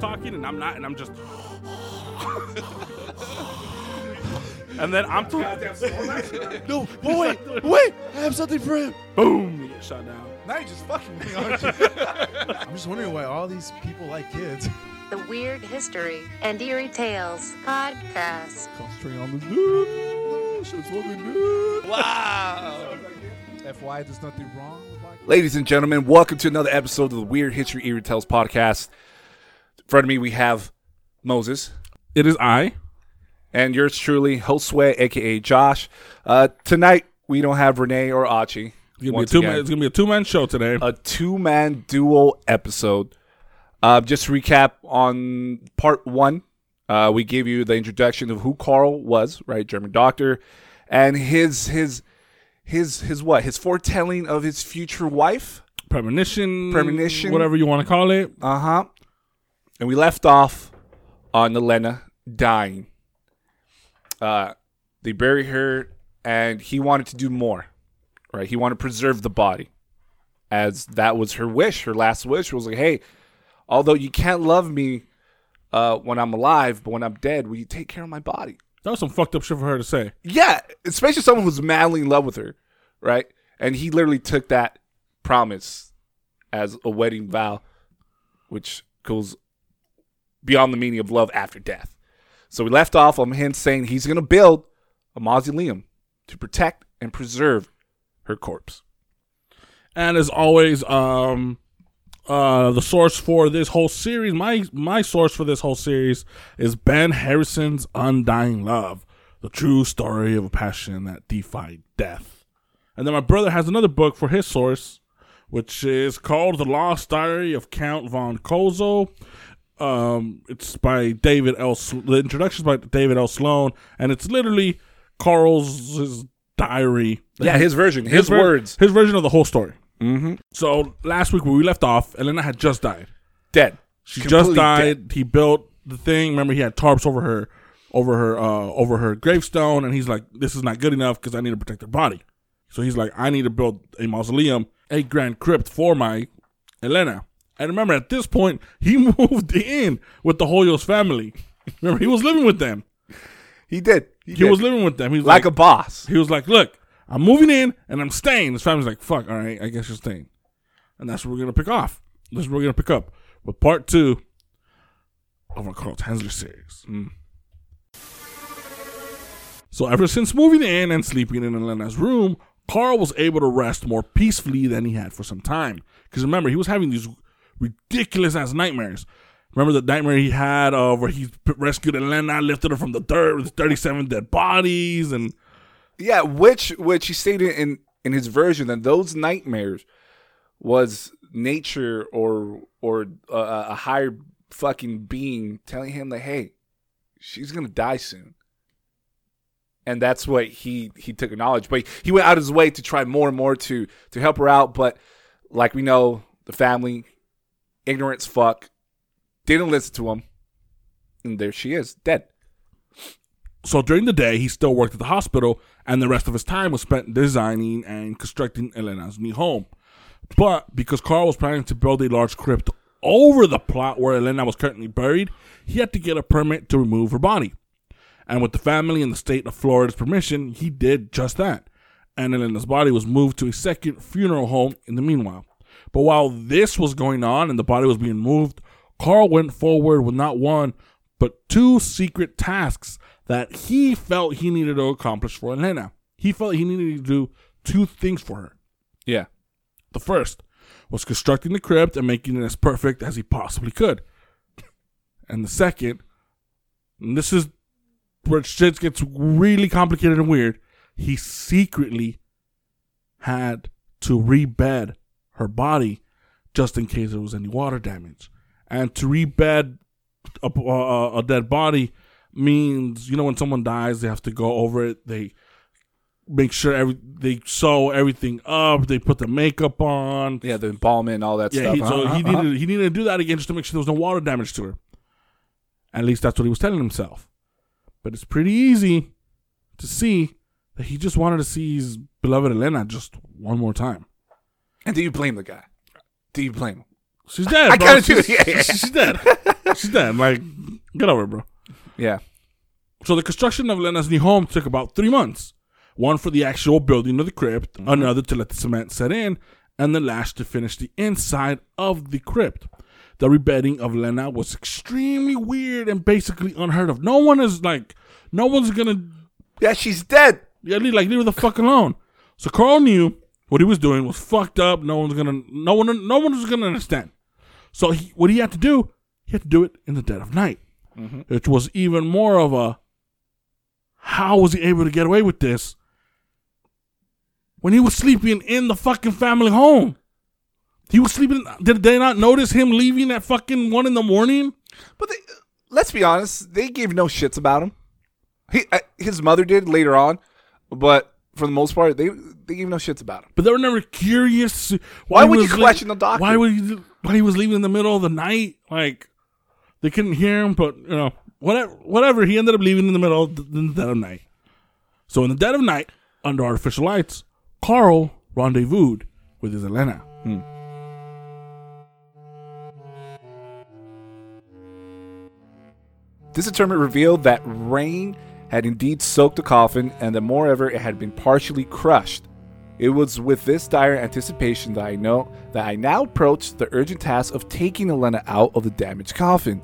talking and I'm not, and I'm just. and then I'm No, but wait, wait, I have something for him. boom, you get shot down. Now you're just fucking me, aren't you? I'm just wondering why all these people like kids. The Weird History and Eerie Tales Podcast. Concentrating on this dude. Shit's fucking good. Wow. FY, there's nothing wrong with like. Ladies and gentlemen, welcome to another episode of the Weird History Eerie Tales podcast. In front of me, we have Moises It is I. and yours truly, Josue, aka Josh. Uh, tonight, we don't have Renee or Achi. It's gonna, be a two it's gonna be a two man show today. a two man duo episode. Uh, just to recap on part one, uh, we gave you the introduction of who Carl was, right? German doctor, and his his his his what? His foretelling of his future wife. premonition, Premonition. whatever you want to call it. Uh huh. And we left off on Elena dying. Uh, they bury her, and he wanted to do more, right? He wanted to preserve the body, as that was her wish. Her last wish was like, "Hey, although you can't love me uh, when I'm alive, but when I'm dead, will you take care of my body?" That was some fucked up shit for her to say. Yeah, especially someone who's madly in love with her, right? And he literally took that promise as a wedding vow, which goes beyond the meaning of love after death. So we left off on him saying he's going to build a mausoleum to protect and preserve her corpse. And as always, um, uh, the source for this whole series, my my source for this whole series is Ben Harrison's Undying Love, the true story of a passion that defied death. And then my brother has another book for his source, which is called The Lost Diary of Count von Cosel. Um, it's by David L. The introduction is by David L. Sloan, and it's literally Carl's his diary. Yeah, his version, his, ver- words. his version of the whole story. Mm-hmm. So last week where we left off, Elena had just died. Dead. She Completely just died. dead. He built the thing. Remember, he had tarps over her, over her, uh, over her gravestone, and he's like, "This is not good enough because I need to protect her body." So he's like, "I need to build a mausoleum, a grand crypt for my Elena." And remember, at this point, he moved in with the Hoyos family. Remember, he was living with them. He did. He, He did. was living with them. He was like like, a boss. he was like, "Look, I'm moving in and I'm staying." His family's like, "Fuck, all right, I guess you're staying," and that's what we're gonna pick off. That's where we're gonna pick up with part two of our Carl Tanzler series. Mm. So ever since moving in and sleeping in Elena's room, Carl was able to rest more peacefully than he had for some time. Because remember, he was having these ridiculous ass nightmares. Remember the nightmare he had uh, where he rescued Elena, lifted her from the dirt with 37 dead bodies, and Yeah, which which he stated in in his version that those nightmares was nature or or uh, a higher fucking being telling him that hey, she's gonna die soon, and that's what he he took knowledge. But he went out of his way to try more and more to to help her out. But like we know, the family ignorance fuck didn't listen to him, and there she is dead. So during the day, he still worked at the hospital, and the rest of his time was spent designing and constructing Elena's new home. But because Carl was planning to build a large crypt over the plot where Elena was currently buried, he had to get a permit to remove her body. And with the family and the state of Florida's permission, he did just that. And Elena's body was moved to a second funeral home in the meanwhile. But while this was going on and the body was being moved, Carl went forward with not one, but two secret tasks that he felt he needed to accomplish for Elena. He felt he needed to do two things for her. Yeah. The first was constructing the crypt and making it as perfect as he possibly could. And the second, and this is where shit gets really complicated and weird, he secretly had to rebed her body just in case there was any water damage. And to rebed a, a, a dead body means, you know, when someone dies, they have to go over it. They make sure every they sew everything up. They put the makeup on. Yeah, the embalming and all that Yeah, stuff. he, so Uh-huh, he uh-huh. needed he needed to do that again just to make sure there was no water damage to her. At least that's what he was telling himself. But it's pretty easy to see that he just wanted to see his beloved Elena just one more time. And do you blame the guy? Do you blame him? She's dead. I bro. do, She's, yeah, yeah, yeah. she's dead. She's dead. Like, get over it, bro. Yeah. So the construction of Lena's new home took about three months. One for the actual building of the crypt, mm-hmm. another to let the cement set in, and the last to finish the inside of the crypt. The rebedding of Lena was extremely weird and basically unheard of. No one is like, no one's gonna Yeah, she's dead. yeah, leave, like leave her the fuck alone. So Carl knew what he was doing was fucked up. No one's gonna, no one, no one was gonna understand. So he, what he had to do, he had to do it in the dead of night, which was even more of a. How was he able to get away with this? When he was sleeping in the fucking family home, he was sleeping. Did they not notice him leaving at fucking one in the morning? But they, let's be honest, they gave no shits about him. He, uh, his mother did later on, but for the most part, they they gave no shits about him. But they were never curious. Why he would you question the doctor? Why would he, why he was leaving in the middle of the night? Like they couldn't hear him, but you know whatever. Whatever. He ended up leaving in the middle of the, the dead of night. So in the dead of night, under artificial lights, Carl rendezvoused with his Elena. Hmm. This determinant revealed that rain had indeed soaked the coffin and that moreover it had been partially crushed. It was with this dire anticipation that I know that I now approached the urgent task of taking Elena out of the damaged coffin.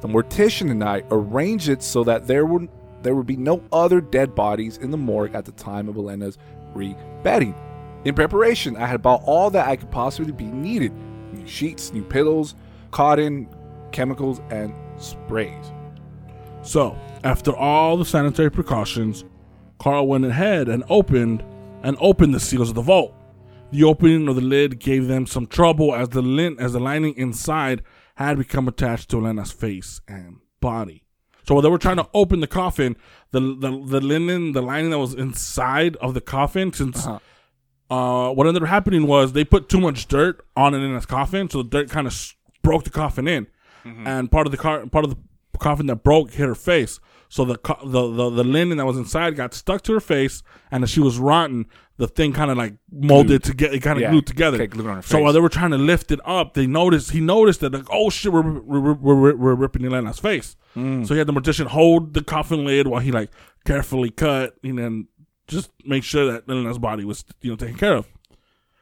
The mortician and I arranged it so that there would there would be no other dead bodies in the morgue at the time of Elena's re-bedding. In preparation, I had bought all that I could possibly be needed: new sheets, new pillows, cotton, chemicals, and sprays. So after all the sanitary precautions, Carl went ahead and opened and opened the seals of the vault. The opening of the lid gave them some trouble as the lint as the lining inside had become attached to Elena's face and body. So while they were trying to open the coffin, the the, the linen, the lining that was inside of the coffin, since uh, what ended up happening was they put too much dirt on Elena's coffin, so the dirt kind of broke the coffin in, and part of the car, part of the coffin that broke hit her face. So the, the the the linen that was inside got stuck to her face, and as she was rotten, the thing kind of like molded together, it kind of Yeah. glued together. Okay, glued so while they were trying to lift it up, they noticed he noticed that like, oh shit, we're we're, we're, we're, we're ripping Elena's face. Mm. So he had the magician hold the coffin lid while he like carefully cut and then just make sure that Elena's body was you know taken care of.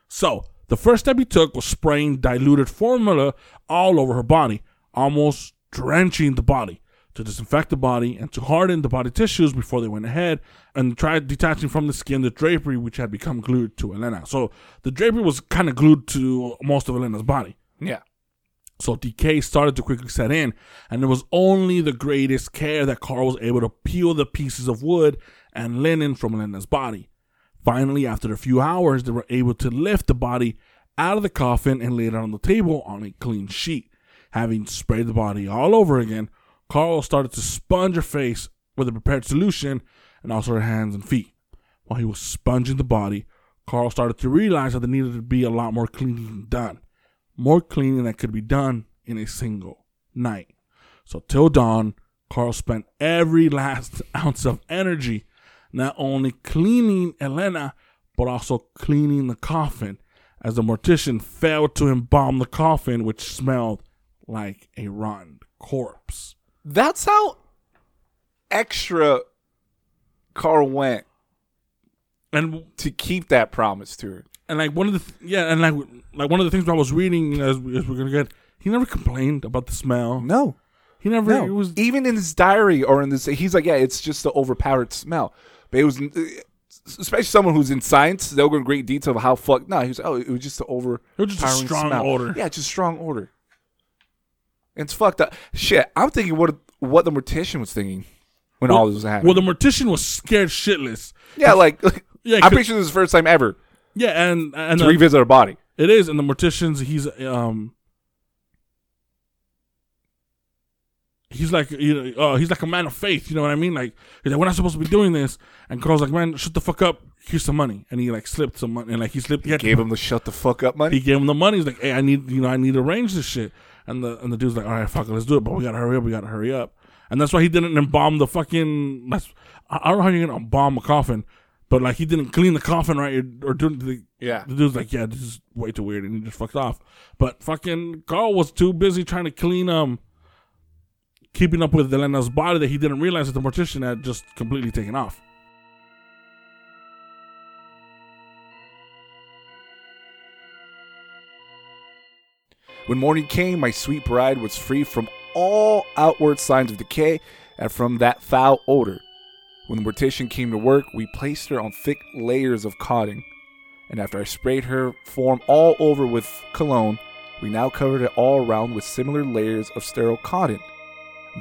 So the first step he took was spraying diluted formula all over her body, almost drenching the body to disinfect the body and to harden the body tissues before they went ahead and tried detaching from the skin the drapery which had become glued to Elena. So the drapery was kind of glued to most of Elena's body. Yeah. So decay started to quickly set in, and it was only the greatest care that Carl was able to peel the pieces of wood and linen from Elena's body. Finally, after a few hours, they were able to lift the body out of the coffin and lay it on the table on a clean sheet. Having sprayed the body all over again, Carl started to sponge her face with a prepared solution and also her hands and feet. While he was sponging the body, Carl started to realize that there needed to be a lot more cleaning done. More cleaning that could be done in a single night. So till dawn, Carl spent every last ounce of energy not only cleaning Elena, but also cleaning the coffin, as the mortician failed to embalm the coffin, which smelled like a rotten corpse. That's how extra Carl went And to keep that promise to her. and like one of the th- yeah, and like like one of the things I was reading as, we- as we're gonna get, he never complained about the smell. No. He never. No. It was Even in his diary or in this, he's like, yeah, it's just the overpowered smell. But it was, uh, especially someone who's in science, they'll go in great detail of how fuck. No, he was, like oh, it was just the over. It was just a strong odor. Yeah, it's just a strong odor. It's fucked up. Shit, I'm thinking what what the mortician was thinking when all this was happening. well, the mortician was scared shitless. yeah, like, Yeah, I'm pretty sure this is the first time ever Yeah, and and to the- revisit her body. It is, and the mortician's he's um he's like you know uh, he's like a man of faith. You know what I mean? Like he's like we're not supposed to be doing this, and Carl's like man, shut the fuck up. Here's some money, and he like slipped some money, and like he slipped. He had Gave him the shut the fuck up money. he gave him the money. He's like, hey, I need you know I need to arrange this shit, and the and the dude's like, all right, fuck it, let's do it, but we gotta hurry up. We gotta hurry up, and that's why he didn't embalm the fucking. That's, I don't know how you're gonna embalm a coffin. But like he didn't clean the coffin right or, or do the Yeah. the dude's like, yeah, this is way too weird, and he just fucked off. But fucking Carl was too busy trying to clean um keeping up with Elena's body that he didn't realize that the mortician had just completely taken off. When morning came, my sweet bride was free from all outward signs of decay and from that foul odor. When the mortician came to work, we placed her on thick layers of cotton, and after I sprayed her form all over with cologne, we now covered it all around with similar layers of sterile cotton.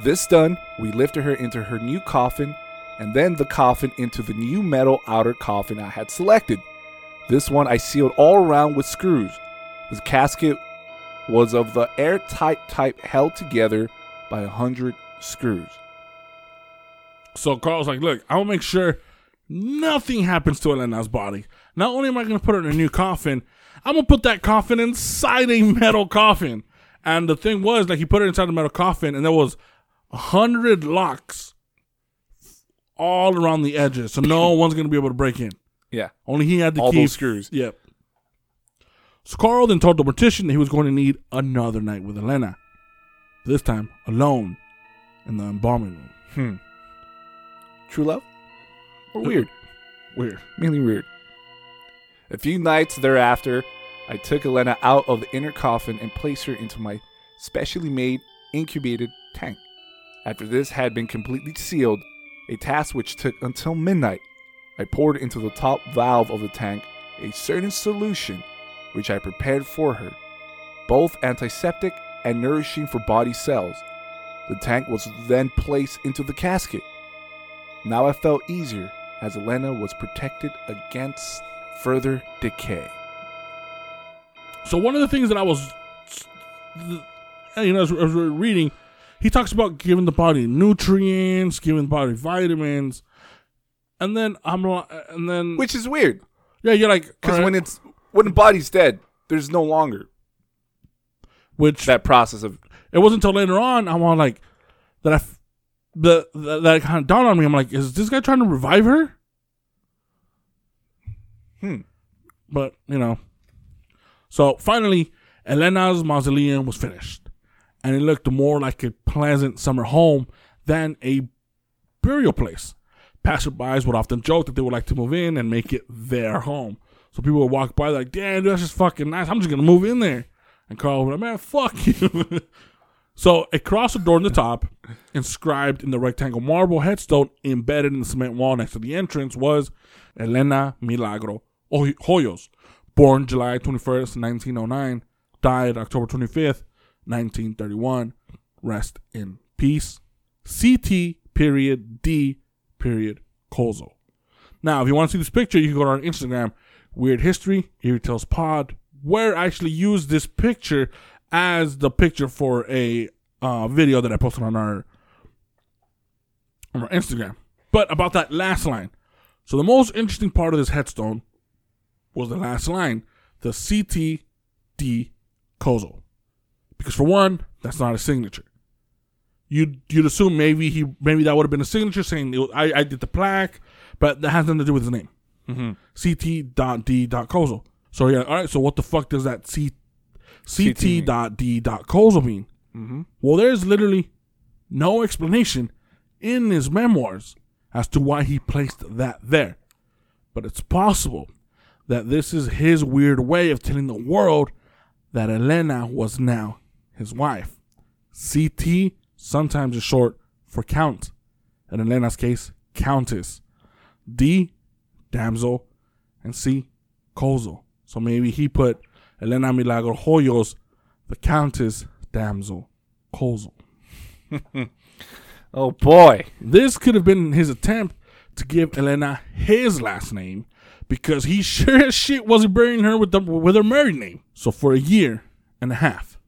This done, we lifted her into her new coffin, and then the coffin into the new metal outer coffin I had selected. This one I sealed all around with screws. The casket was of the airtight type held together by a hundred screws. So Carl's like, look, I will make sure nothing happens to Elena's body. Not only am I going to put her in a new coffin, I'm going to put that coffin inside a metal coffin. And the thing was, like, he put it inside a metal coffin, and there was a hundred locks all around the edges, so no one's going to be able to break in. Yeah. Only he had the All key. those screws. Yep. So Carl then told the mortician that he was going to need another night with Elena. This time alone in the embalming room. Hmm. True love? Or weird? Weird. Mainly weird. A few nights thereafter, I took Elena out of the inner coffin and placed her into my specially made incubated tank. After this had been completely sealed, a task which took until midnight, I poured into the top valve of the tank a certain solution which I prepared for her, both antiseptic and nourishing for body cells. The tank was then placed into the casket. Now I felt easier as Elena was protected against further decay. So one of the things that I was, you know, as, as we we're reading, he talks about giving the body nutrients, giving the body vitamins, and then I'm and then Which is weird yeah, you're like because alright, when it's when the body's dead, there's no longer which that process of it wasn't until later on I'm all like that I f- the, the that kind of dawned on me. I'm like, is this guy trying to revive her? Hmm. But you know, so finally, Elena's mausoleum was finished, and it looked more like a pleasant summer home than a burial place. Passersby would often joke that they would like to move in and make it their home. So people would walk by like, "Damn, that's just fucking nice. I'm just gonna move in there." And Carl would be like, "Man, fuck you." so across the door in the top, inscribed in the rectangle marble headstone embedded in the cement wall next to the entrance was Elena Milagro Hoy- Hoyos, born July 21st, 1909, died October 25th, 1931. Rest in peace. CT period D period Cosel. Now, if you want to see this picture, you can go to our Instagram, Weird History, Eerie Tales Pod, where I actually use this picture as the picture for a uh, video that I posted on our on our Instagram. But about that last line. So the most interesting part of this headstone was the last line, the CTD Cosel. Because for one, that's not a signature. You'd you'd assume maybe he maybe that would have been a signature saying I I did the plaque, but that has nothing to do with his name. Mm-hmm. CT.D.Cosel. So yeah, all right. So what the fuck does that C CT.D.Cosel mean? Mm-hmm. Well, there's literally no explanation in his memoirs as to why he placed that there. But it's possible that this is his weird way of telling the world that Elena was now his wife. CT sometimes is short for count. In Elena's case, countess. D, damsel, and C, Cosel. So maybe he put Elena Milagro Hoyos, the countess, damsel, kozo. oh boy, This could have been his attempt to give Elena his last name because he sure as shit wasn't burying her with the, with her married name. So for a year and a half,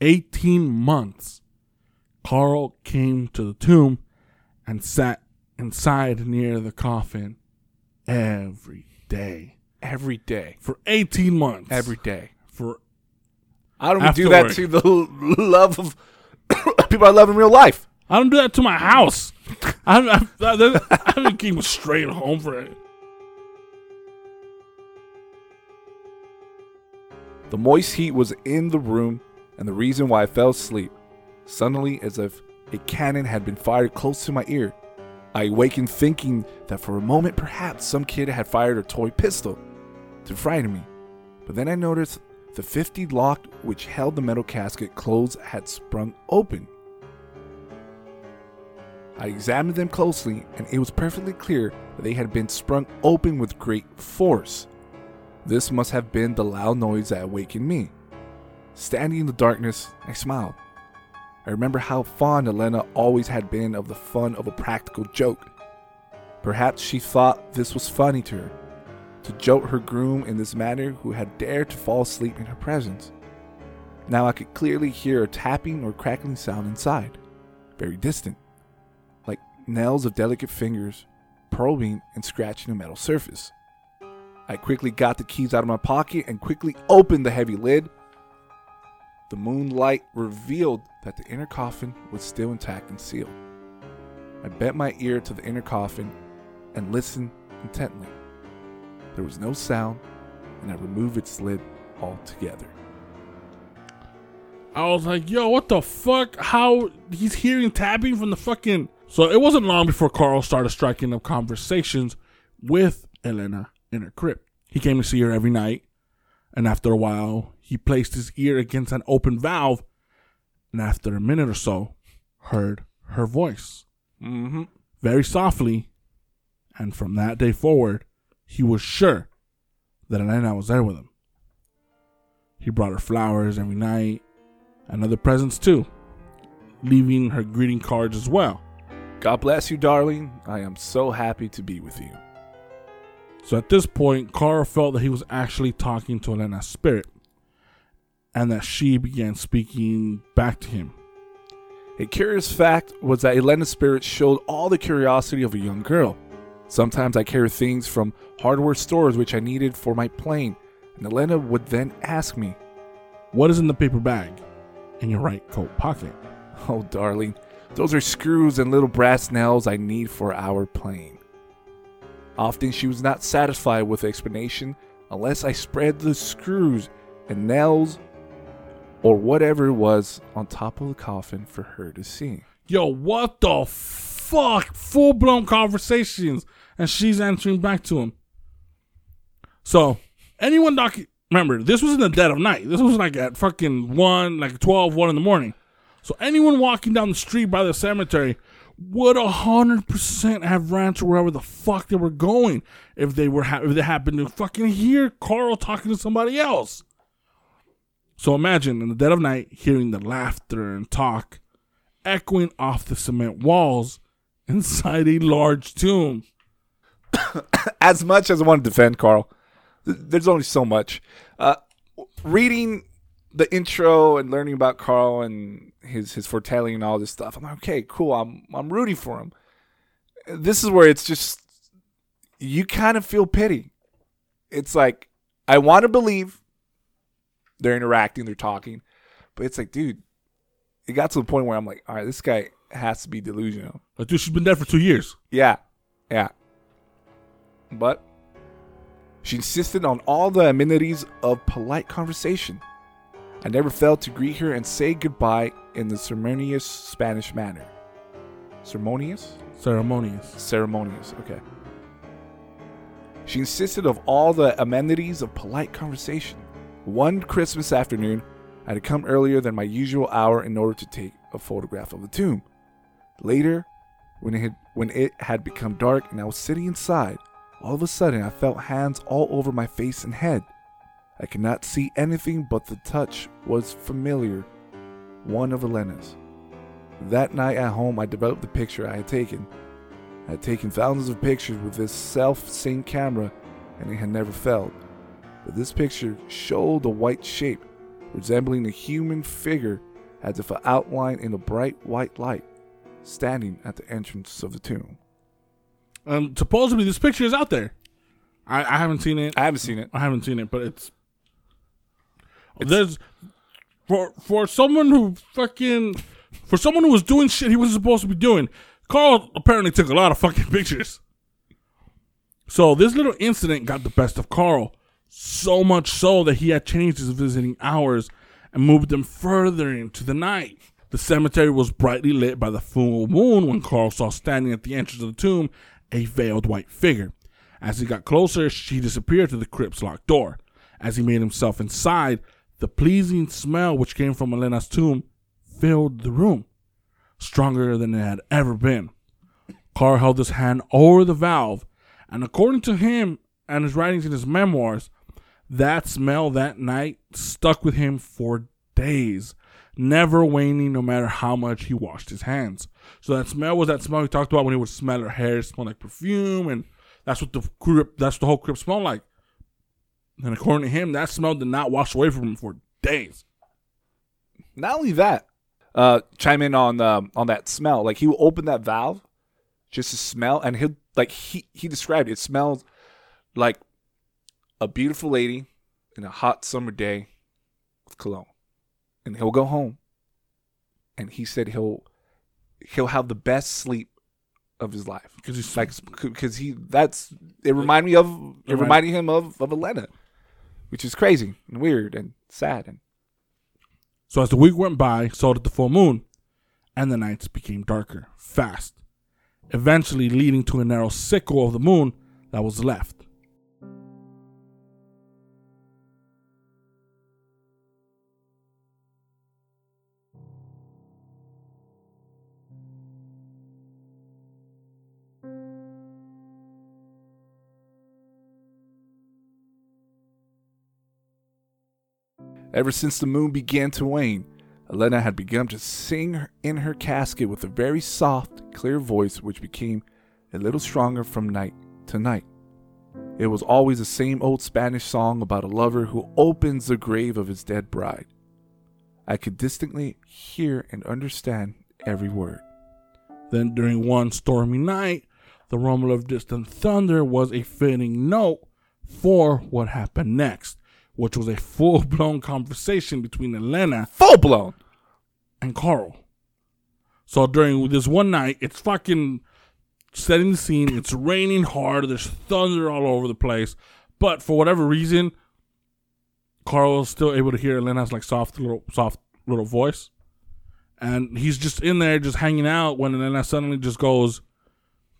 18 months, Carl came to the tomb and sat inside near the coffin every day. every day, For 18 months. every day. For I don't do that work. to the love of people I love in real life. I don't do that to my house. I, I, I, I straight home for it. The moist heat was in the room, and the reason why I fell asleep, suddenly as if a cannon had been fired close to my ear. I awakened thinking that for a moment perhaps some kid had fired a toy pistol to frighten me. But then I noticed the 50 lock which held the metal casket closed had sprung open. I examined them closely, and it was perfectly clear that they had been sprung open with great force. This must have been the loud noise that awakened me. Standing in the darkness, I smiled. I remember how fond Elena always had been of the fun of a practical joke. Perhaps she thought this was funny to her, to jolt her groom in this manner who had dared to fall asleep in her presence. Now I could clearly hear a tapping or crackling sound inside, very distant, like nails of delicate fingers probing and scratching a metal surface. I quickly got the keys out of my pocket and quickly opened the heavy lid. The moonlight revealed that the inner coffin was still intact and sealed. I bent my ear to the inner coffin and listened intently. There was no sound, and I removed its lid altogether. I was like, yo, what the fuck? How he's hearing tapping from the fucking. So it wasn't long before Carl started striking up conversations with Elena in her crib. He came to see her every night, and after a while, he placed his ear against an open valve, and after a minute or so, heard her voice Mm-hmm. very softly. And from that day forward, he was sure that Elena was there with him. He brought her flowers every night and other presents too, leaving her greeting cards as well. God bless you, darling. I am so happy to be with you. So at this point, Carl felt that he was actually talking to Elena's spirit and that she began speaking back to him. A curious fact was that Elena's spirit showed all the curiosity of a young girl. Sometimes I carried things from hardware stores which I needed for my plane, and Elena would then ask me, What is in the paper bag in your right coat pocket? Oh, darling, those are screws and little brass nails I need for our plane. Often she was not satisfied with the explanation unless I spread the screws and nails or whatever it was on top of the coffin for her to see. Yo, what the fuck? Full blown conversations. And she's answering back to him. So, anyone doc remember, this was in the dead of night. This was like at fucking 1, like 12, 1 in the morning. So, anyone walking down the street by the cemetery would 100% have ran to wherever the fuck they were going if they were ha- if they happened to fucking hear Carl talking to somebody else. So imagine in the dead of night hearing the laughter and talk echoing off the cement walls inside a large tomb. as much as I want to defend Carl, there's only so much. Uh, reading the intro and learning about Carl and his his foretelling and all this stuff, I'm like, okay, cool. I'm I'm rooting for him. This is where it's just you kind of feel pity. It's like I want to believe they're interacting, they're talking, but it's like, dude, it got to the point where I'm like, all right, this guy has to be delusional. Like, dude, she's been dead for two years. Yeah, yeah. But she insisted on all the amenities of polite conversation. I never failed to greet her and say goodbye in the ceremonious Spanish manner. Ceremonious? Ceremonious. Ceremonious, okay. She insisted of all the amenities of polite conversation. One Christmas afternoon, I had come earlier than my usual hour in order to take a photograph of the tomb. Later, when it had, when it had become dark and I was sitting inside, all of a sudden I felt hands all over my face and head. I could not see anything, but the touch was familiar, one of Elena's. That night at home, I developed the picture I had taken. I had taken thousands of pictures with this self same camera, and it had never failed. But this picture showed a white shape, resembling a human figure, as if an outline in a bright white light, standing at the entrance of the tomb. Um, supposedly this picture is out there. I, I haven't seen it. I haven't seen it. I haven't seen it, but it's, there's for for someone who fucking for someone who was doing shit he wasn't supposed to be doing. Carl apparently took a lot of fucking pictures. So this little incident got the best of Carl, so much so that he had changed his visiting hours and moved them further into the night. The cemetery was brightly lit by the full moon when Carl saw standing at the entrance of the tomb a veiled white figure. As he got closer, she disappeared through the crypt's locked door. As he made himself inside, the pleasing smell which came from Elena's tomb filled the room, stronger than it had ever been. Carl held his hand over the valve, and according to him and his writings in his memoirs, that smell that night stuck with him for days, never waning no matter how much he washed his hands. So that smell was that smell he talked about when he would smell her hair, smell like perfume, and that's what the crypt, that's the whole crypt smelled like. And according to him, that smell did not wash away from him for days. Not only that, uh, chime in on um, on that smell. Like he will open that valve, just to smell, and he'll like he he described it, it smells like a beautiful lady in a hot summer day with cologne, and he'll go home, and he said he'll he'll have the best sleep of his life Because he's like because he that's it reminded me of it Right. reminded him of of Elena, which is crazy and weird and sad and So as the week went by, so did the full moon, and the nights became darker, fast, eventually leading to a narrow sickle of the moon that was left. Ever since the moon began to wane, Elena had begun to sing in her casket with a very soft, clear voice which became a little stronger from night to night. It was always the same old Spanish song about a lover who opens the grave of his dead bride. I could distinctly hear and understand every word. Then during one stormy night, the rumble of distant thunder was a fitting note for what happened next, which was a full blown conversation between Elena Full blown! and Carl. So during this one night, it's fucking setting the scene. It's raining hard. There's thunder all over the place. But for whatever reason, Carl is still able to hear Elena's like soft little soft little voice. And he's just in there just hanging out when Elena suddenly just goes,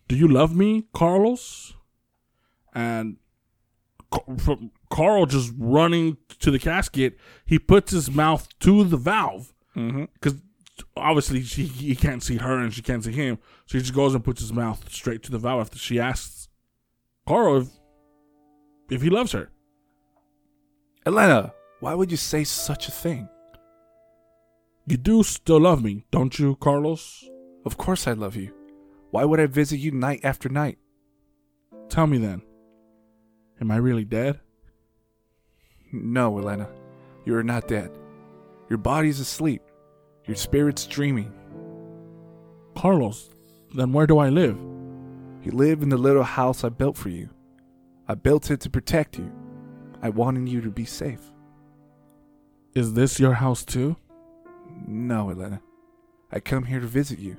Do you love me, Carlos? And from Carl just running to the casket, he puts his mouth to the valve Mm-hmm. because obviously she, he can't see her and she can't see him, so he just goes and puts his mouth straight to the valve after she asks Carl if, if he loves her. Elena, why would you say such a thing? You do still love me, don't you, Carlos? Of course I love you. Why would I visit you night after night? Tell me then. Am I really dead? No, Elena, you are not dead. Your body's asleep. Your spirit's dreaming. Carlos, then where do I live? You live in the little house I built for you. I built it to protect you. I wanted you to be safe. Is this your house too? No, Elena. I come here to visit you.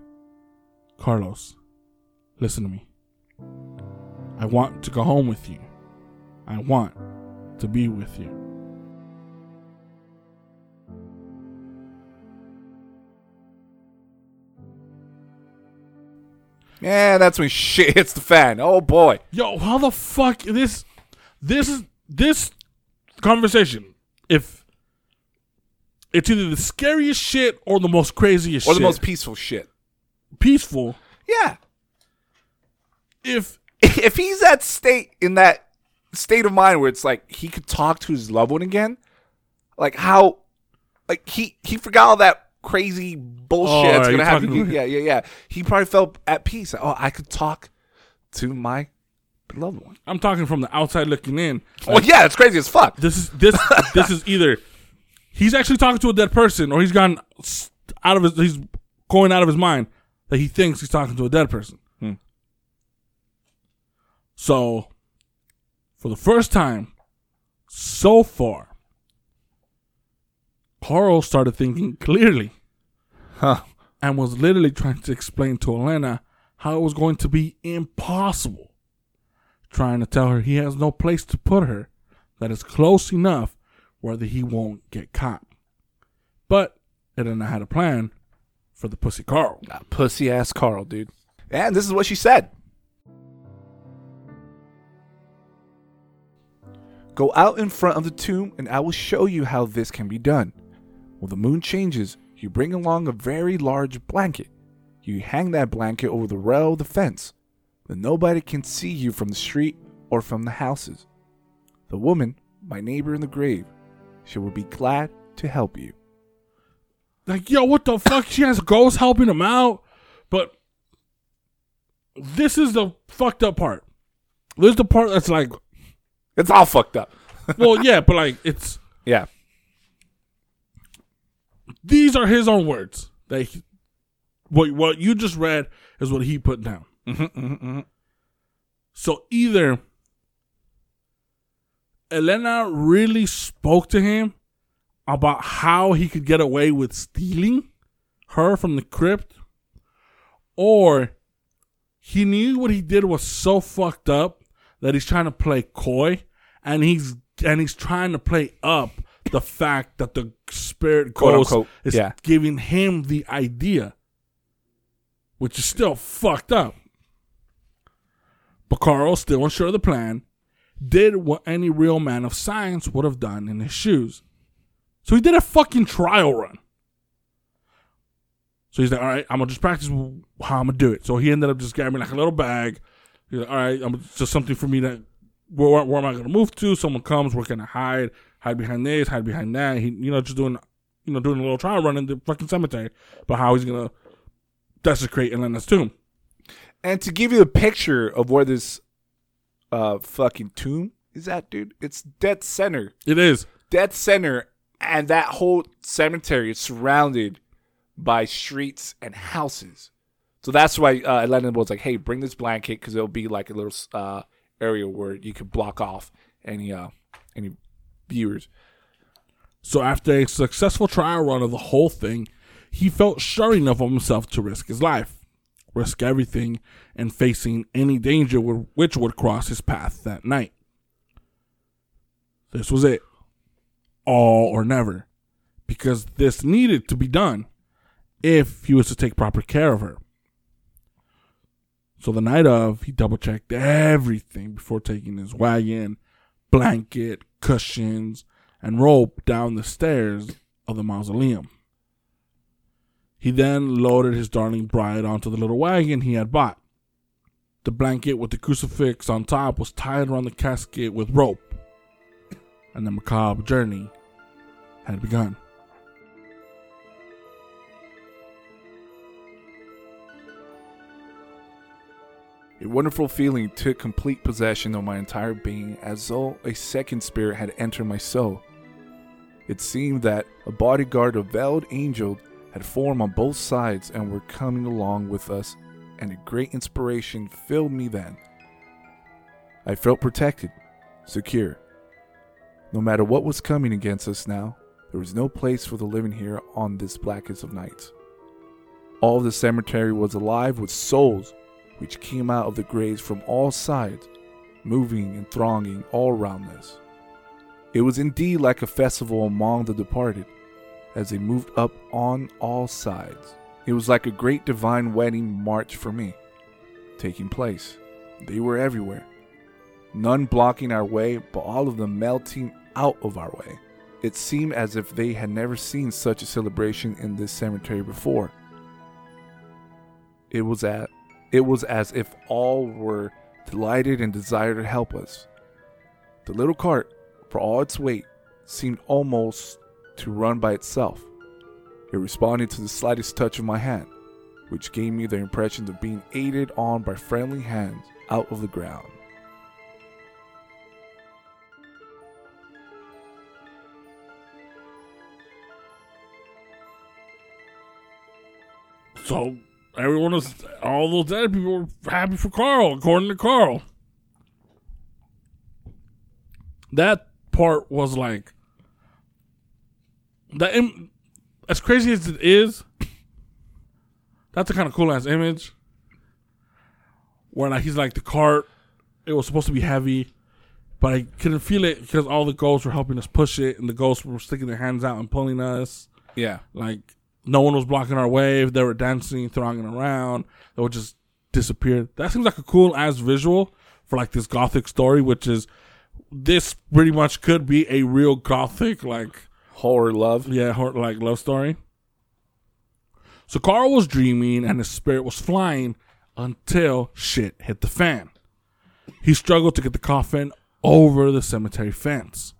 Carlos, listen to me. I want to go home with you. I want to be with you. Yeah, that's when shit hits the fan. Oh boy. Yo, how the fuck this this is this conversation if it's either the scariest shit or the most craziest Or the most peaceful shit. peaceful Yeah. if If he's that state in that state of mind where it's like he could talk to his loved one again, like how like he he forgot all that crazy bullshit Oh, that's gonna happen. talking- Yeah, yeah, yeah. He probably felt at peace. Oh, I could talk to my beloved one. I'm talking from the outside looking in. Well, yeah, it's crazy as fuck. This is this this is either he's actually talking to a dead person or he's gone out of his he's going out of his mind that he thinks he's talking to a dead person. Hmm. So for the first time so far Carl started thinking clearly Huh. and was literally trying to explain to Elena how it was going to be impossible. Trying to tell her he has no place to put her that is close enough where that he won't get caught. But Elena had a plan, for the pussy Carl. Ah, pussy ass Carl, dude. And this is what she said. Go out in front of the tomb, and I will show you how this can be done. When the moon changes, you bring along a very large blanket. You hang that blanket over the rail of the fence. Then nobody can see you from the street or from the houses. The woman, my neighbor in the grave, she will be glad to help you. Like, yo, what the fuck? She has ghosts helping him out. But this is the fucked up part. This is the part that's like, It's all fucked up. well, yeah, but like, it's Yeah. These are his own words. That he, what what you just read is what he put down. Mm-hmm, mm-hmm, mm-hmm. So either Elena really spoke to him about how he could get away with stealing her from the crypt, or he knew what he did was so fucked up that he's trying to play coy, and he's and he's trying to play up the fact that the spirit Quote, ghost unquote, is yeah. giving him the idea, which is still fucked up. But Carl, still unsure of the plan, did what any real man of science would have done in his shoes. So he did a fucking trial run. So he's like, all right, I'm gonna just practice how I'm gonna do it. So he ended up just grabbing like a little bag. He's like, all right, I'm just something for me to where, where am I gonna move to? Someone comes, we're gonna hide, hide behind this, hide behind that. He, you know, just doing, you know, doing a little trial run in the fucking cemetery. But how he's gonna desecrate Elena's tomb? And to give you a picture of where this uh fucking tomb is at, dude, it's dead center. It is. Dead center, and that whole cemetery is surrounded by streets and houses. So that's why uh, Atlanta was like, "Hey, bring this blanket because it'll be like a little uh, area where you can block off any uh any viewers." So after a successful trial run of the whole thing, he felt sure enough of himself to risk his life, risk everything, and facing any danger which would cross his path that night. This was it. All or never. Because this needed to be done if he was to take proper care of her. So the night of, he double checked everything before taking his wagon, blanket, cushions, and rope down the stairs of the mausoleum. He then loaded his darling bride onto the little wagon he had bought. The blanket with the crucifix on top was tied around the casket with rope, and the macabre journey had begun. A wonderful feeling took complete possession of my entire being as though a second spirit had entered my soul. It seemed that a bodyguard of veiled angels had formed on both sides and were coming along with us, and a great inspiration filled me then. I felt protected, secure. No matter what was coming against us now, there was no place for the living here on this blackest of nights. All of the cemetery was alive with souls which came out of the graves from all sides, moving and thronging all around us. It was indeed like a festival among the departed, as they moved up on all sides. It was like a great divine wedding march for me, taking place. They were everywhere, none blocking our way, but all of them melting out of our way. It seemed as if they had never seen such a celebration in this cemetery before. It was at it was as if all were delighted and desired to help us. The little cart, for all its weight, seemed almost to run by itself. It responded to the slightest touch of my hand, which gave me the impression of being aided on by friendly hands out of the ground. So everyone was, all those dead people were happy for Carl, according to Carl. That part was like, that Im- as crazy as it is, that's a kind of cool ass image. Where like he's like the cart, it was supposed to be heavy, but I couldn't feel it because all the ghosts were helping us push it, and the ghosts were sticking their hands out and pulling us Yeah. like no one was blocking our way. They were dancing, thronging around. They would just disappear. That seems like a cool ass visual for like this gothic story, which is this pretty much could be a real gothic like Horror love. yeah, hor- like love story. So Carl was dreaming and his spirit was flying until shit hit the fan. He struggled to get the coffin over the cemetery fence.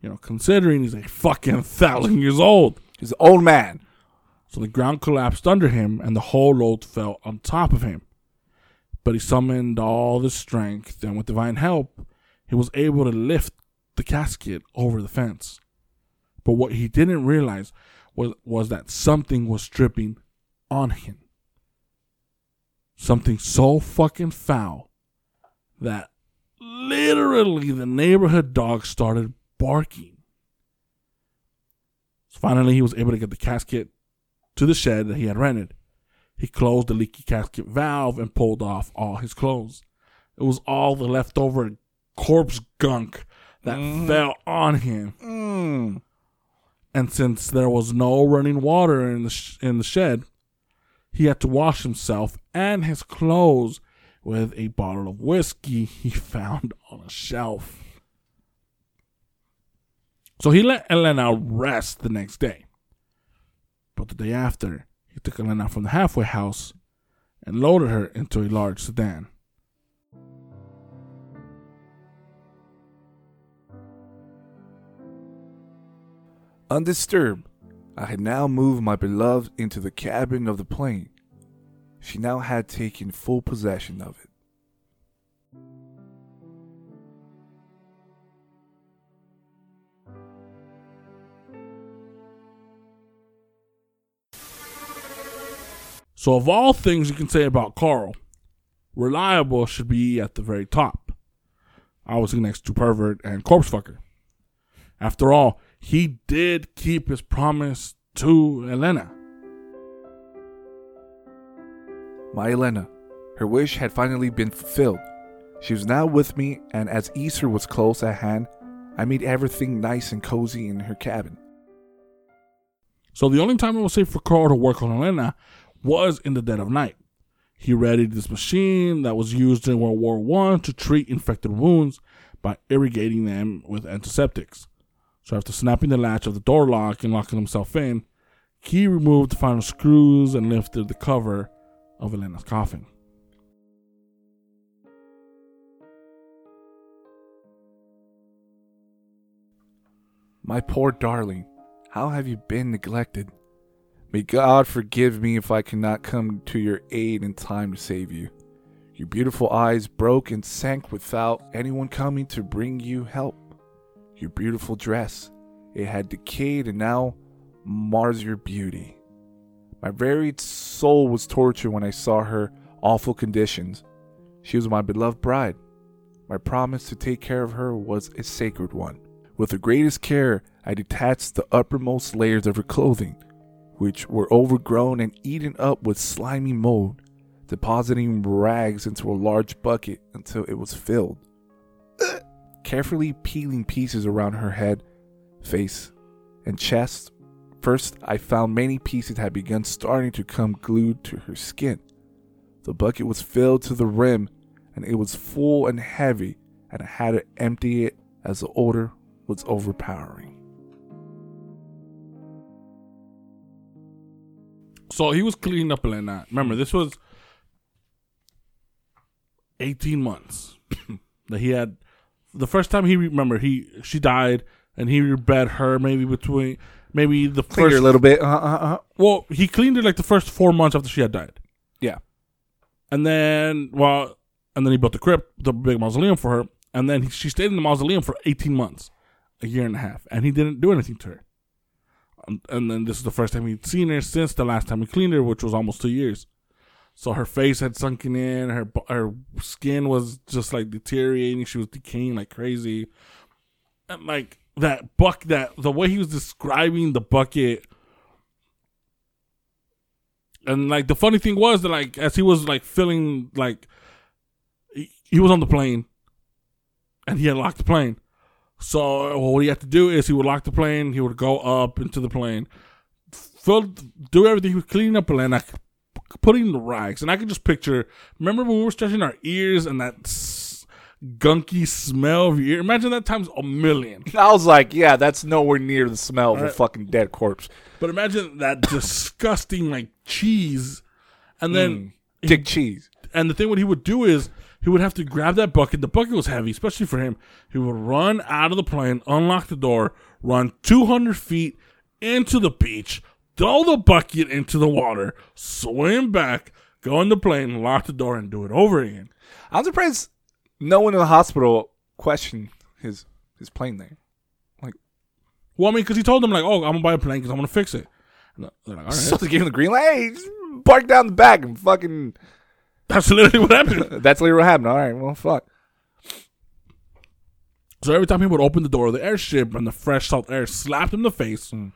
You know, considering he's a fucking thousand years old. He's an old man. So the ground collapsed under him and the whole load fell on top of him. But he summoned all the strength and with divine help, he was able to lift the casket over the fence. But what he didn't realize was, was that something was dripping on him. Something so fucking foul that literally the neighborhood dog started barking. So finally, he was able to get the casket to the shed that he had rented. He closed the leaky casket valve and pulled off all his clothes. It was all the leftover corpse gunk that fell on him. Mm. And since there was no running water in the sh- in the shed, he had to wash himself and his clothes with a bottle of whiskey he found on a shelf. So he let Elena rest the next day. But the day after, he took Elena from the halfway house and loaded her into a large sedan. Undisturbed, I had now moved my beloved into the cabin of the plane. She now had taken full possession of it. So, of all things you can say about Carl, reliable should be at the very top. Obviously, next to pervert and corpse fucker. After all, he did keep his promise to Elena. My Elena, her wish had finally been fulfilled. She was now with me, and as Easter was close at hand, I made everything nice and cozy in her cabin. So, the only time it was safe for Carl to work on Elena was in the dead of night. He readied this machine that was used in World War One to treat infected wounds by irrigating them with antiseptics. So after snapping the latch of the door lock and locking himself in, he removed the final screws and lifted the cover of Elena's coffin. My poor darling, how have you been neglected? May God forgive me if I cannot come to your aid in time to save you. Your beautiful eyes broke and sank without anyone coming to bring you help. Your beautiful dress, it had decayed and now mars your beauty. My very soul was tortured when I saw her awful conditions. She was my beloved bride. My promise to take care of her was a sacred one. With the greatest care, I detached the uppermost layers of her clothing, which were overgrown and eaten up with slimy mold, depositing rags into a large bucket until it was filled. Carefully peeling pieces around her head, face, and chest, first I found many pieces had begun starting to come glued to her skin. The bucket was filled to the rim, and it was full and heavy, and I had to empty it as the odor was overpowering. So he was cleaning up and that. Remember, this was 18 months that he had. The first time he remember he she died and he bed her maybe between maybe the Cleaned first her a little bit. Uh, uh, uh. well he cleaned her like the first four months after she had died Yeah. and then well and then he built the crypt the big mausoleum for her and then he, she stayed in the mausoleum for 18 months a year and a half and he didn't do anything to her and, then this is the first time he'd seen her since the last time he cleaned her which was almost two years. So her face had sunken in her her skin was just like deteriorating. She was decaying like crazy. And like that buck that the way he was describing the bucket. And like the funny thing was that like as he was like feeling like he, he was on the plane. And he had locked the plane so what he had to do is he would lock the plane he would go up into the plane f- filled, do everything. He was cleaning up Elena, putting the rags, and I could just picture. Remember when we were stretching our ears and that gunky smell of your ear? Imagine that times a million. I was like, yeah, that's nowhere near the smell of a fucking dead corpse. But imagine that disgusting like cheese, and then mm. Dick cheese. and the thing what he would do is he would have to grab that bucket. The bucket was heavy, especially for him. He would run out of the plane, unlock the door, run 200 feet into the beach, throw the bucket into the water, swim back, go in the plane, lock the door, and do it over again. I'm surprised no one in the hospital questioned his his plane there. Well, I mean, because he told them like, "Oh, I'm gonna buy a plane because I'm gonna fix it." And they're like, "All right." So they gave him the green light. Hey, just park down the back and fucking. That's literally what happened. That's literally what happened. All right, well, fuck. So every time he would open the door of the airship and the fresh salt air slapped him in the face, hmm.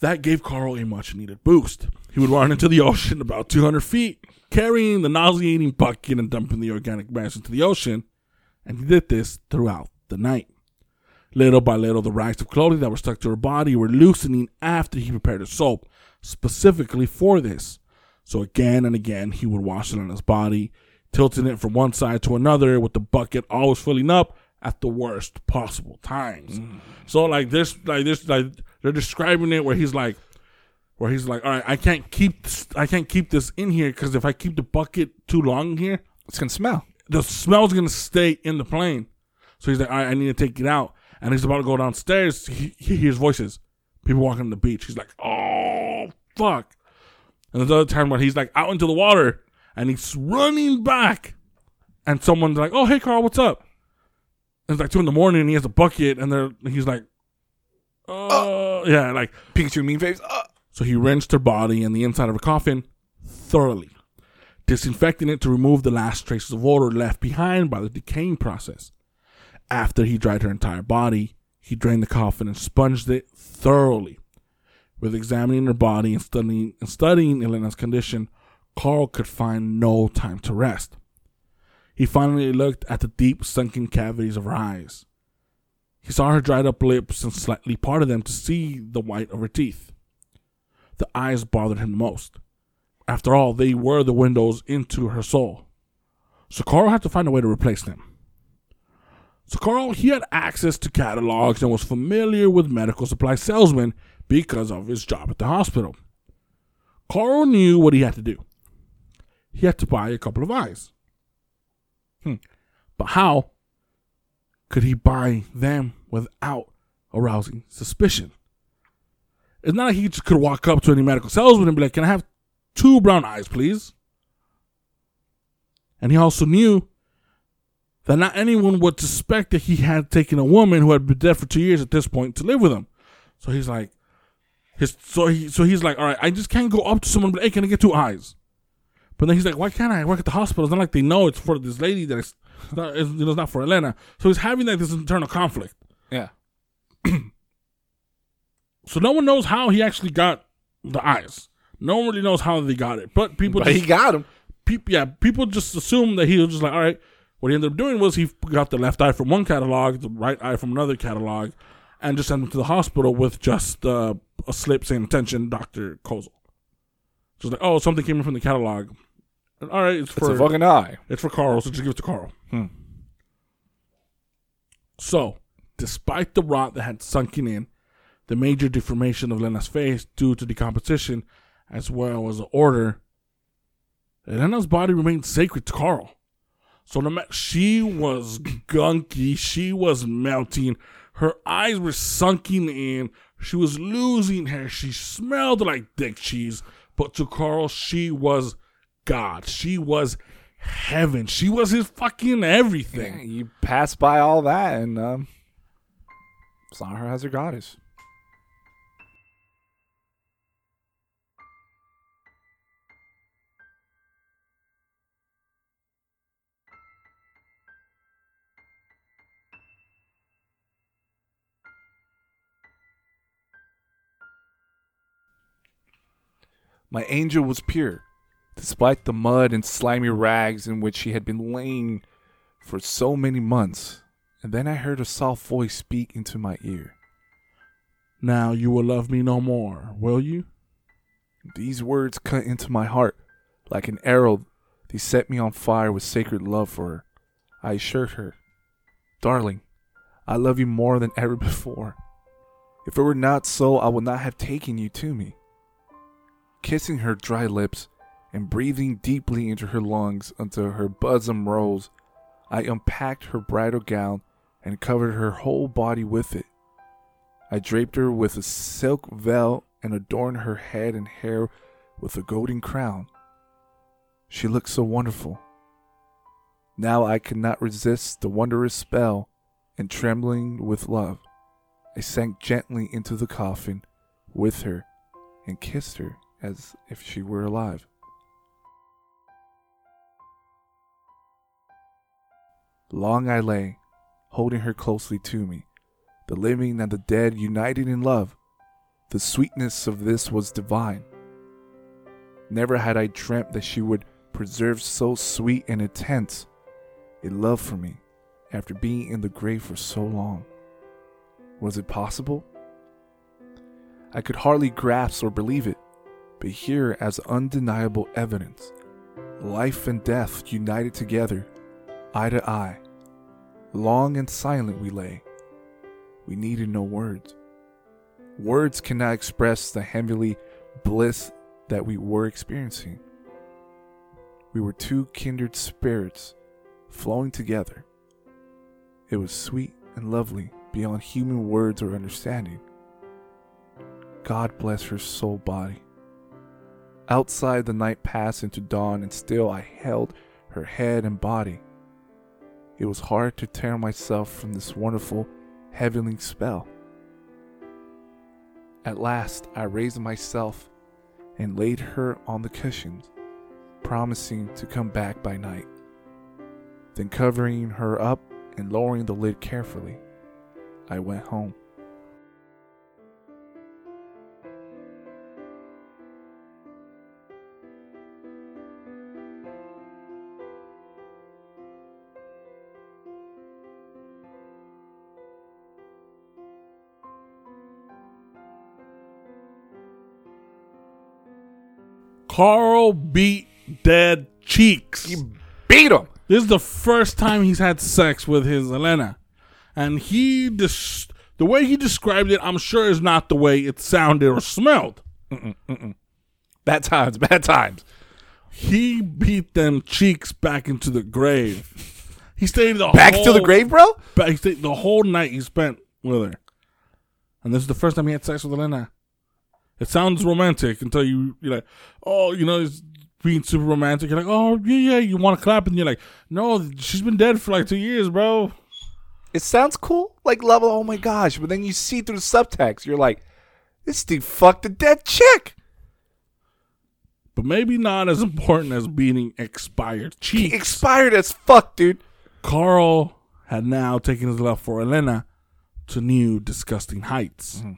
that gave Carl a much needed boost. He would run into the ocean about 200 feet, carrying the nauseating bucket and dumping the organic mass into the ocean, and he did this throughout the night. Little by little, the rags of clothing that were stuck to her body were loosening after he prepared a soap specifically for this. So again and again, he would wash it on his body, tilting it from one side to another, with the bucket always filling up at the worst possible times. Mm. So like this, like this, like they're describing it where he's like, where he's like, all right, I can't keep, this, I can't keep this in here because if I keep the bucket too long in here, It's gonna smell. the smell's gonna stay in the plane. So he's like, all right, I need to take it out. And he's about to go downstairs. He, he hears voices, people walking on the beach. He's like, oh fuck. And there's other time when he's like out into the water and he's running back, and someone's like, oh hey Carl, what's up? And it's like two in the morning and he has a bucket and they're he's like, oh yeah, like Pikachu mean face. Uh, so he rinsed her body and the inside of her coffin thoroughly, disinfecting it to remove the last traces of odor left behind by the decaying process. After he dried her entire body, he drained the coffin and sponged it thoroughly. With examining her body and studying, and studying Elena's condition, Carl could find no time to rest. He finally looked at the deep sunken cavities of her eyes. He saw her dried up lips and slightly parted them to see the white of her teeth. The eyes bothered him most. After all, they were the windows into her soul. So Carl had to find a way to replace them. So Carl, he had access to catalogs and was familiar with medical supply salesmen because of his job at the hospital. Carl knew what he had to do. He had to buy a couple of eyes. Hmm. But how could he buy them without arousing suspicion? It's not like he just could walk up to any medical salesman and be like, Can I have two brown eyes, please? And he also knew that not anyone would suspect that he had taken a woman who had been dead for two years at this point to live with him. So he's like, his so he so he's like, all right, I just can't go up to someone, but hey, can I get two eyes? But then he's like, why can't I? Work at the hospital. It's not like they know it's for this lady that it's not, it's, you know, it's not for Elena. So he's having like this internal conflict. yeah. So no one knows how he actually got the eyes. No one really knows how they got it, but people But just, he got him. peop yeah, people just assume that he was just like, all right. What he ended up doing was he got the left eye from one catalog, the right eye from another catalog, and just send him to the hospital with just uh, a slip saying, "Attention, Doctor Cosel." It's like, oh, something came in from the catalog. And, all right, it's It's for a fucking eye. it's for Carl, so just give it to Carl. Hmm. So, despite the rot that had sunken in, the major deformation of Lena's face due to decomposition, as well as the order, Lena's body remained sacred to Carl. So no matter she was gunky, she was melting, her eyes were sunking in, she was losing hair, she smelled like dick cheese, but to Carl, she was God. She was heaven. She was his fucking everything. Yeah, you pass by all that and um, saw her as her goddess. My angel was pure, despite the mud and slimy rags in which she had been laying for so many months. And then I heard a soft voice speak into my ear. Now you will love me no more, will you? These words cut into my heart like an arrow. They set me on fire with sacred love for her. I assured her, Darling, I love you more than ever before. If it were not so, I would not have taken you to me. Kissing her dry lips and breathing deeply into her lungs until her bosom rose, I unpacked her bridal gown and covered her whole body with it. I draped her with a silk veil and adorned her head and hair with a golden crown. She looked so wonderful. Now I could not resist the wondrous spell, and trembling with love, I sank gently into the coffin with her and kissed her as if she were alive. Long I lay, holding her closely to me, the living and the dead united in love. The sweetness of this was divine. Never had I dreamt that she would preserve so sweet and intense a love for me after being in the grave for so long. Was it possible? I could hardly grasp or believe it, but here as undeniable evidence, life and death united together, eye to eye. Long and silent we lay. We needed no words. Words cannot express the heavenly bliss that we were experiencing. We were two kindred spirits flowing together. It was sweet and lovely beyond human words or understanding. God bless her soul body. Outside, the night passed into dawn, and still I held her head and body. It was hard to tear myself from this wonderful, heavenly spell. At last, I raised myself and laid her on the cushions, promising to come back by night. Then, covering her up and lowering the lid carefully, I went home. Carl beat dead cheeks. He beat him! This is the first time he's had sex with his Elena, and he dis- the way he described it, I'm sure is not the way it sounded or smelled. Bad times, bad times. He beat them cheeks back into the grave. He stayed the Back whole, to the grave, bro? Back, he stayed the whole night he spent with her, and this is the first time he had sex with Elena. It sounds romantic until you you're like, oh, you know, it's being super romantic. You're like, oh yeah, yeah, you want to clap, and you're like, no, she's been dead for like two years, bro. It sounds cool, like level. Oh my gosh! But then you see through the subtext, you're like, this dude fucked a dead chick. But maybe not as important as beating expired cheeks. Expired as fuck, dude. Carl had now taken his love for Elena to new disgusting heights. Mm-hmm.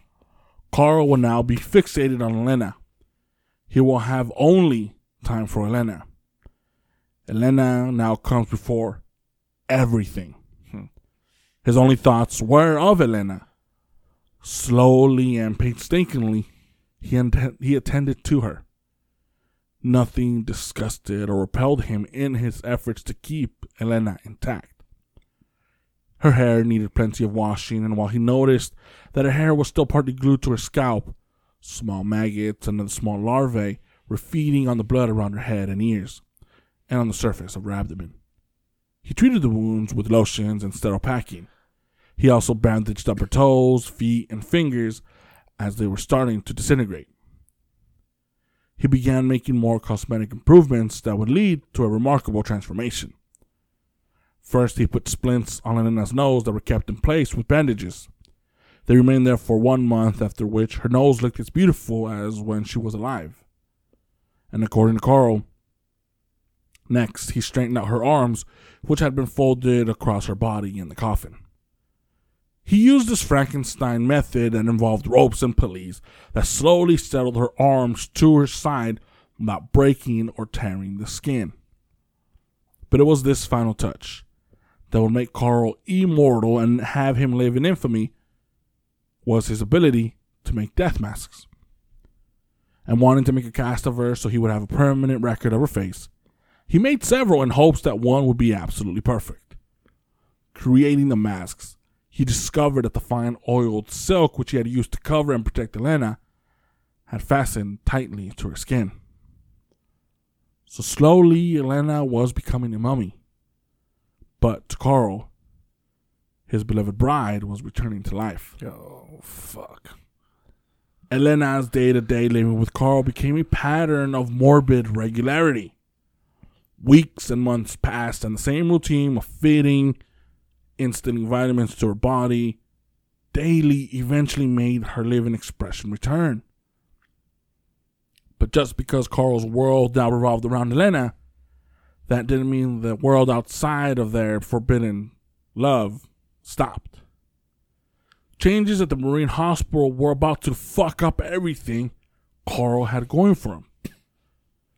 Carl will now be fixated on Elena. He will have only time for Elena. Elena now comes before everything. Hmm. His only thoughts were of Elena. Slowly and painstakingly, he, int- he attended to her. Nothing disgusted or repelled him in his efforts to keep Elena intact. Her hair needed plenty of washing, and while he noticed that her hair was still partly glued to her scalp, small maggots and other small larvae were feeding on the blood around her head and ears, and on the surface of her abdomen. He treated the wounds with lotions and sterile packing. He also bandaged up her toes, feet, and fingers as they were starting to disintegrate. He began making more cosmetic improvements that would lead to a remarkable transformation. First, he put splints on Elena's nose that were kept in place with bandages. They remained there for one month, after which her nose looked as beautiful as when she was alive. And according to Carl, next he straightened out her arms, which had been folded across her body in the coffin. He used this Frankenstein method that involved ropes and pulleys that slowly settled her arms to her side without breaking or tearing the skin. But it was this final touch that would make Carl immortal and have him live in infamy was his ability to make death masks. and wanting to make a cast of her so he would have a permanent record of her face, he made several in hopes that one would be absolutely perfect. Creating the masks, he discovered that the fine oiled silk which he had used to cover and protect Elena had fastened tightly to her skin. So slowly, Elena was becoming a mummy. But to Carl, his beloved bride was returning to life. Oh fuck. Elena's day to day living with Carl became a pattern of morbid regularity. Weeks and months passed, and the same routine of feeding, instilling vitamins to her body, daily eventually made her living expression return. But just because Carl's world now revolved around Elena, that didn't mean the world outside of their forbidden love stopped. Changes at the Marine Hospital were about to fuck up everything Carl had going for him.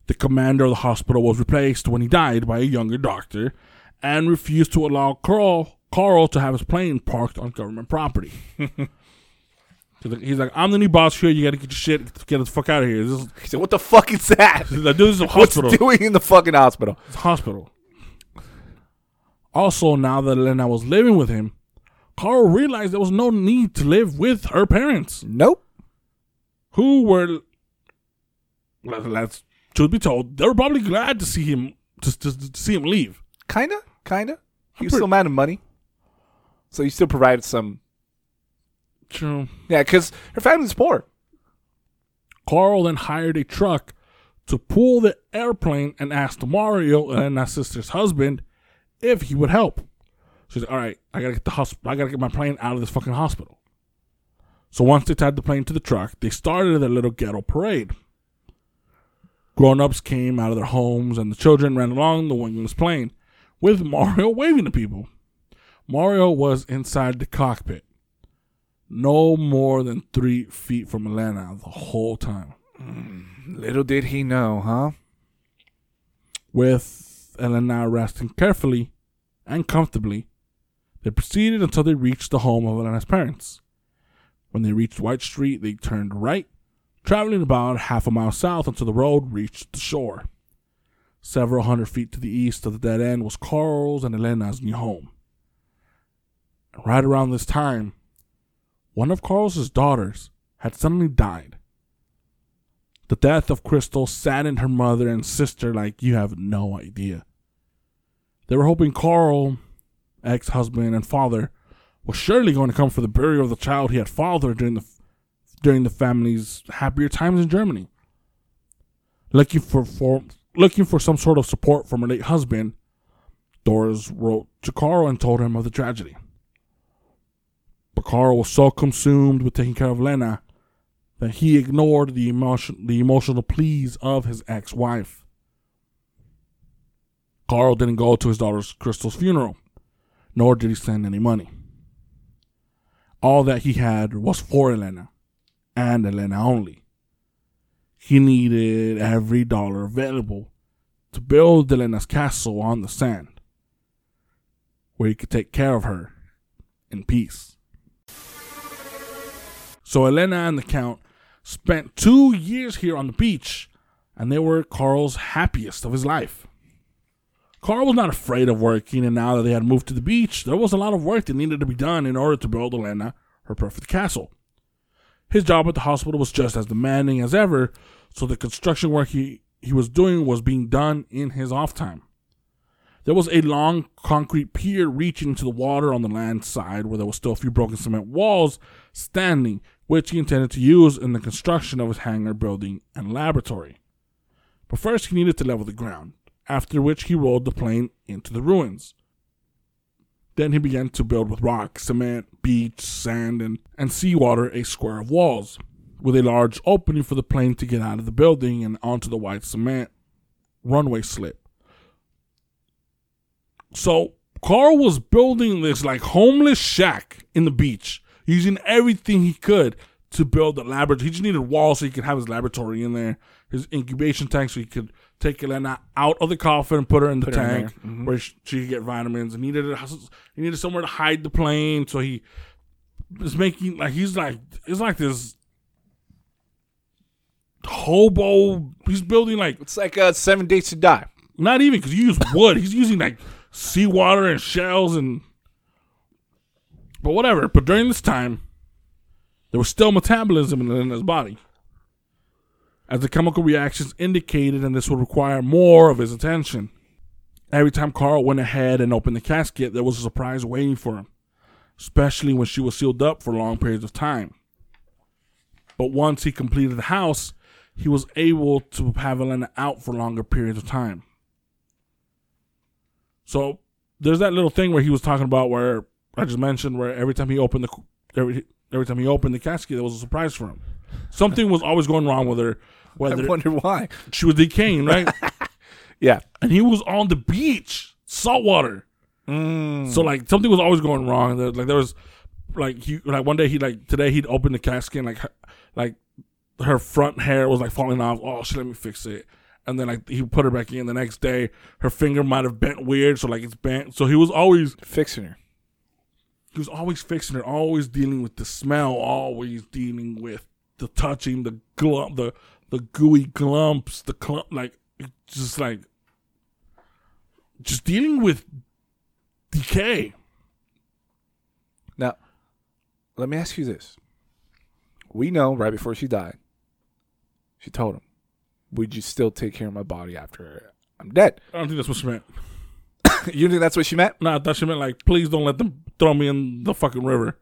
The commander of the hospital was replaced when he died by a younger doctor and refused to allow Carl, Carl to have his plane parked on government property. He's like, I'm the new boss here. You got to get your shit, get the fuck out of here. This is, He said, "What the fuck is that? he's like, this is a What's hospital. it doing in the fucking hospital?" It's a hospital. Also, now that Elena was living with him, Carl realized there was no need to live with her parents, Nope. who were, let- let's truth be told, they were probably glad to see him to, to, to see him leave. Kinda, kinda. He was still mad at money, so he still provided some. True. Yeah, because her family's poor. Carl then hired a truck to pull the airplane and asked Mario, Elena's sister's husband, if he would help. She's like, all right, I gotta get the hospital. I gotta get my plane out of this fucking hospital. So once they tied the plane to the truck, they started their little ghetto parade. Grown-ups came out of their homes, and the children ran along the wingless plane, with Mario waving to people. Mario was inside the cockpit, no more than three feet from Elena the whole time. Mm, little did he know, huh? With Elena resting carefully and comfortably, they proceeded until they reached the home of Elena's parents. When they reached White Street, they turned right, traveling about half a mile south until the road reached the shore. Several hundred feet to the east of the dead end was Carl's and Elena's new home. Right around this time, one of Carl's daughters had suddenly died. The death of Crystal saddened her mother and sister like you have no idea. They were hoping Carl, ex husband and father, was surely going to come for the burial of the child he had fathered during the during the family's happier times in Germany. Looking for, for looking for some sort of support from her late husband, Doris wrote to Carl and told him of the tragedy. But Carl was so consumed with taking care of Lena that he ignored the emotion the emotional pleas of his ex-wife. Carl didn't go to his daughter's Crystal's funeral, nor did he send any money. All that he had was for Elena, and Elena only. He needed every dollar available to build Elena's castle on the sand, where he could take care of her in peace. So Elena and the Count spent two years here on the beach, and they were Carl's happiest of his life. Carl was not afraid of working, and now that they had moved to the beach, there was a lot of work that needed to be done in order to build Elena her perfect castle. His job at the hospital was just as demanding as ever, so the construction work he, he was doing was being done in his off time. There was a long concrete pier reaching to the water on the land side where there was still a few broken cement walls standing, which he intended to use in the construction of his hangar building and laboratory. But first he needed to level the ground, after which he rolled the plane into the ruins. Then he began to build with rock, cement, beach, sand, and, and seawater a square of walls, with a large opening for the plane to get out of the building and onto the white cement runway slip. So Carl was building this like homeless shack in the beach, using everything he could to build a laboratory. He just needed walls so he could have his laboratory in there, his incubation tank so he could take Elena out of the coffin and put her in the Put her in tank where she, she could get vitamins. And needed a, he needed somewhere to hide the plane, so he was making like he's like it's like this hobo. He's building like It's like uh, Seven Days to Die. not even because you use wood. He's using like seawater and shells and. But whatever. But during this time, there was still metabolism in, his body, as the chemical reactions indicated, and this would require more of his attention. Every time Carl went ahead and opened the casket, there was a surprise waiting for him, especially when she was sealed up for long periods of time. But once he completed the house, he was able to have Elena out for longer periods of time. So there's that little thing where he was talking about where I just mentioned where every time he opened the every every time he opened the casket, there was a surprise for him. Something was always going wrong with her. I Whether wonder why. she was decaying, right? Yeah. and he was on the beach, saltwater. Mm. So like something was always going wrong. There, like there was like he like one day he like today he'd open the casket and like her, like her front hair was like falling off. Oh shit, let me fix it. And then like he put her back in the next day. Her finger might have bent weird, so like it's bent. So he was always Fixing her. He was always fixing her, always dealing with the smell, always dealing with the touching, the glump, the the gooey glumps, the clump, like just like just dealing with decay. Now, let me ask you this. We know right before she died, she told him, Would you still take care of my body after I'm dead? I don't think that's what she meant. you think that's what she meant? No, I thought she meant like, please don't let them throw me in the fucking river.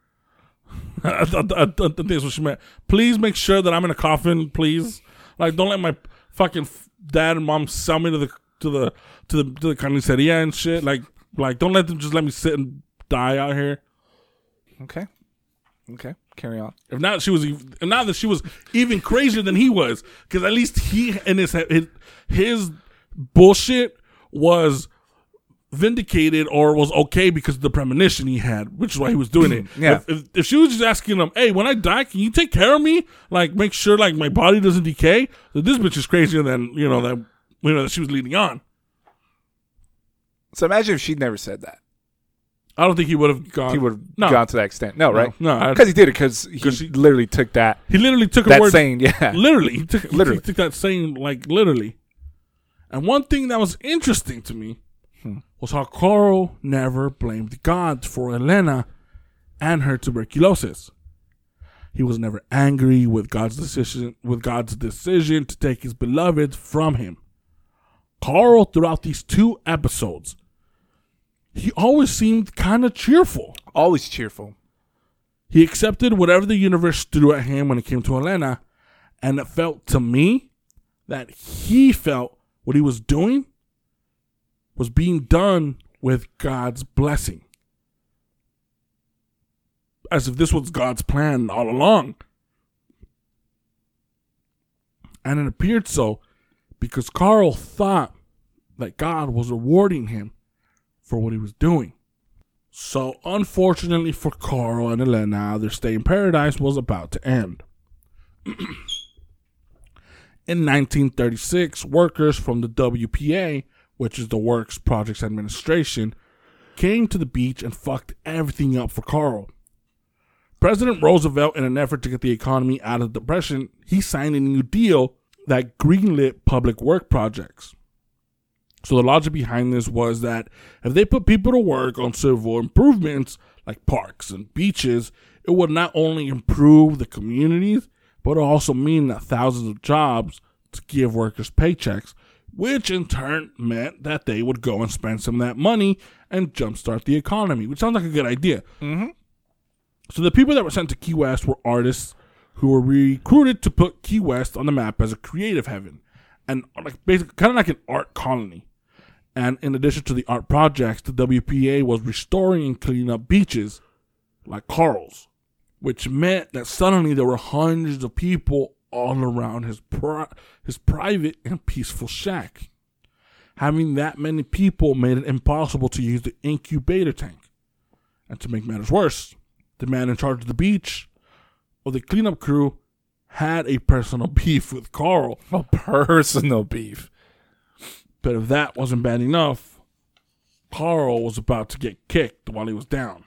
I, thought I, thought- I think that's what she meant. Please make sure that I'm in a coffin, please. Like, don't let my fucking f- dad and mom sell me to the to the to the to the carniceria and shit. Like, like don't let them just let me sit and die out here. Okay. Okay. Carry on. If not, she was. If not that she was even crazier than he was, because at least he and his his, his bullshit was vindicated or was okay because of the premonition he had, which is why he was doing it. Yeah. If, if, if she was just asking him, "Hey, when I die, can you take care of me? Like, make sure like my body doesn't decay." Then this bitch is crazier than you know that you know that she was leading on. So imagine if she'd never said that. I don't think he would have gone. He would have no. gone to that extent. No, right? no, Because he did it because he 'Cause he- literally took that He literally took a that word. saying, yeah. literally, he took Literally. he took that saying like literally. And one thing that was interesting to me was how Carl never blamed God for Elena and her tuberculosis. He was never angry with God's decision with God's decision to take his beloved from him. Carl, throughout these two episodes, he always seemed kind of cheerful. Always cheerful. He accepted whatever the universe threw at him when it came to Elena, and it felt to me that he felt what he was doing was being done with God's blessing. As if this was God's plan all along. And it appeared so because Carl thought that God was rewarding him for what he was doing. So, unfortunately for Carl and Elena, their stay in paradise was about to end. in 1936, workers from the WPA, which is the Works Projects Administration, came to the beach and fucked everything up for Carl. President Roosevelt, in an effort to get the economy out of depression, he signed a new deal that greenlit public work projects. So the logic behind this was that if they put people to work on civil improvements like parks and beaches, it would not only improve the communities, but also mean that thousands of jobs to give workers paychecks, which in turn meant that they would go and spend some of that money and jumpstart the economy, which sounds like a good idea. Mm-hmm. So the people that were sent to Key West were artists who were recruited to put Key West on the map as a creative heaven, and like basically kind of like an art colony. And in addition to the art projects, the WPA was restoring and cleaning up beaches like Carl's, which meant that suddenly there were hundreds of people all around his pri- his private and peaceful shack. Having that many people made it impossible to use the incubator tank. And to make matters worse, the man in charge of the beach or the cleanup crew had a personal beef with Carl. A personal beef. But if that wasn't bad enough, Carl was about to get kicked while he was down.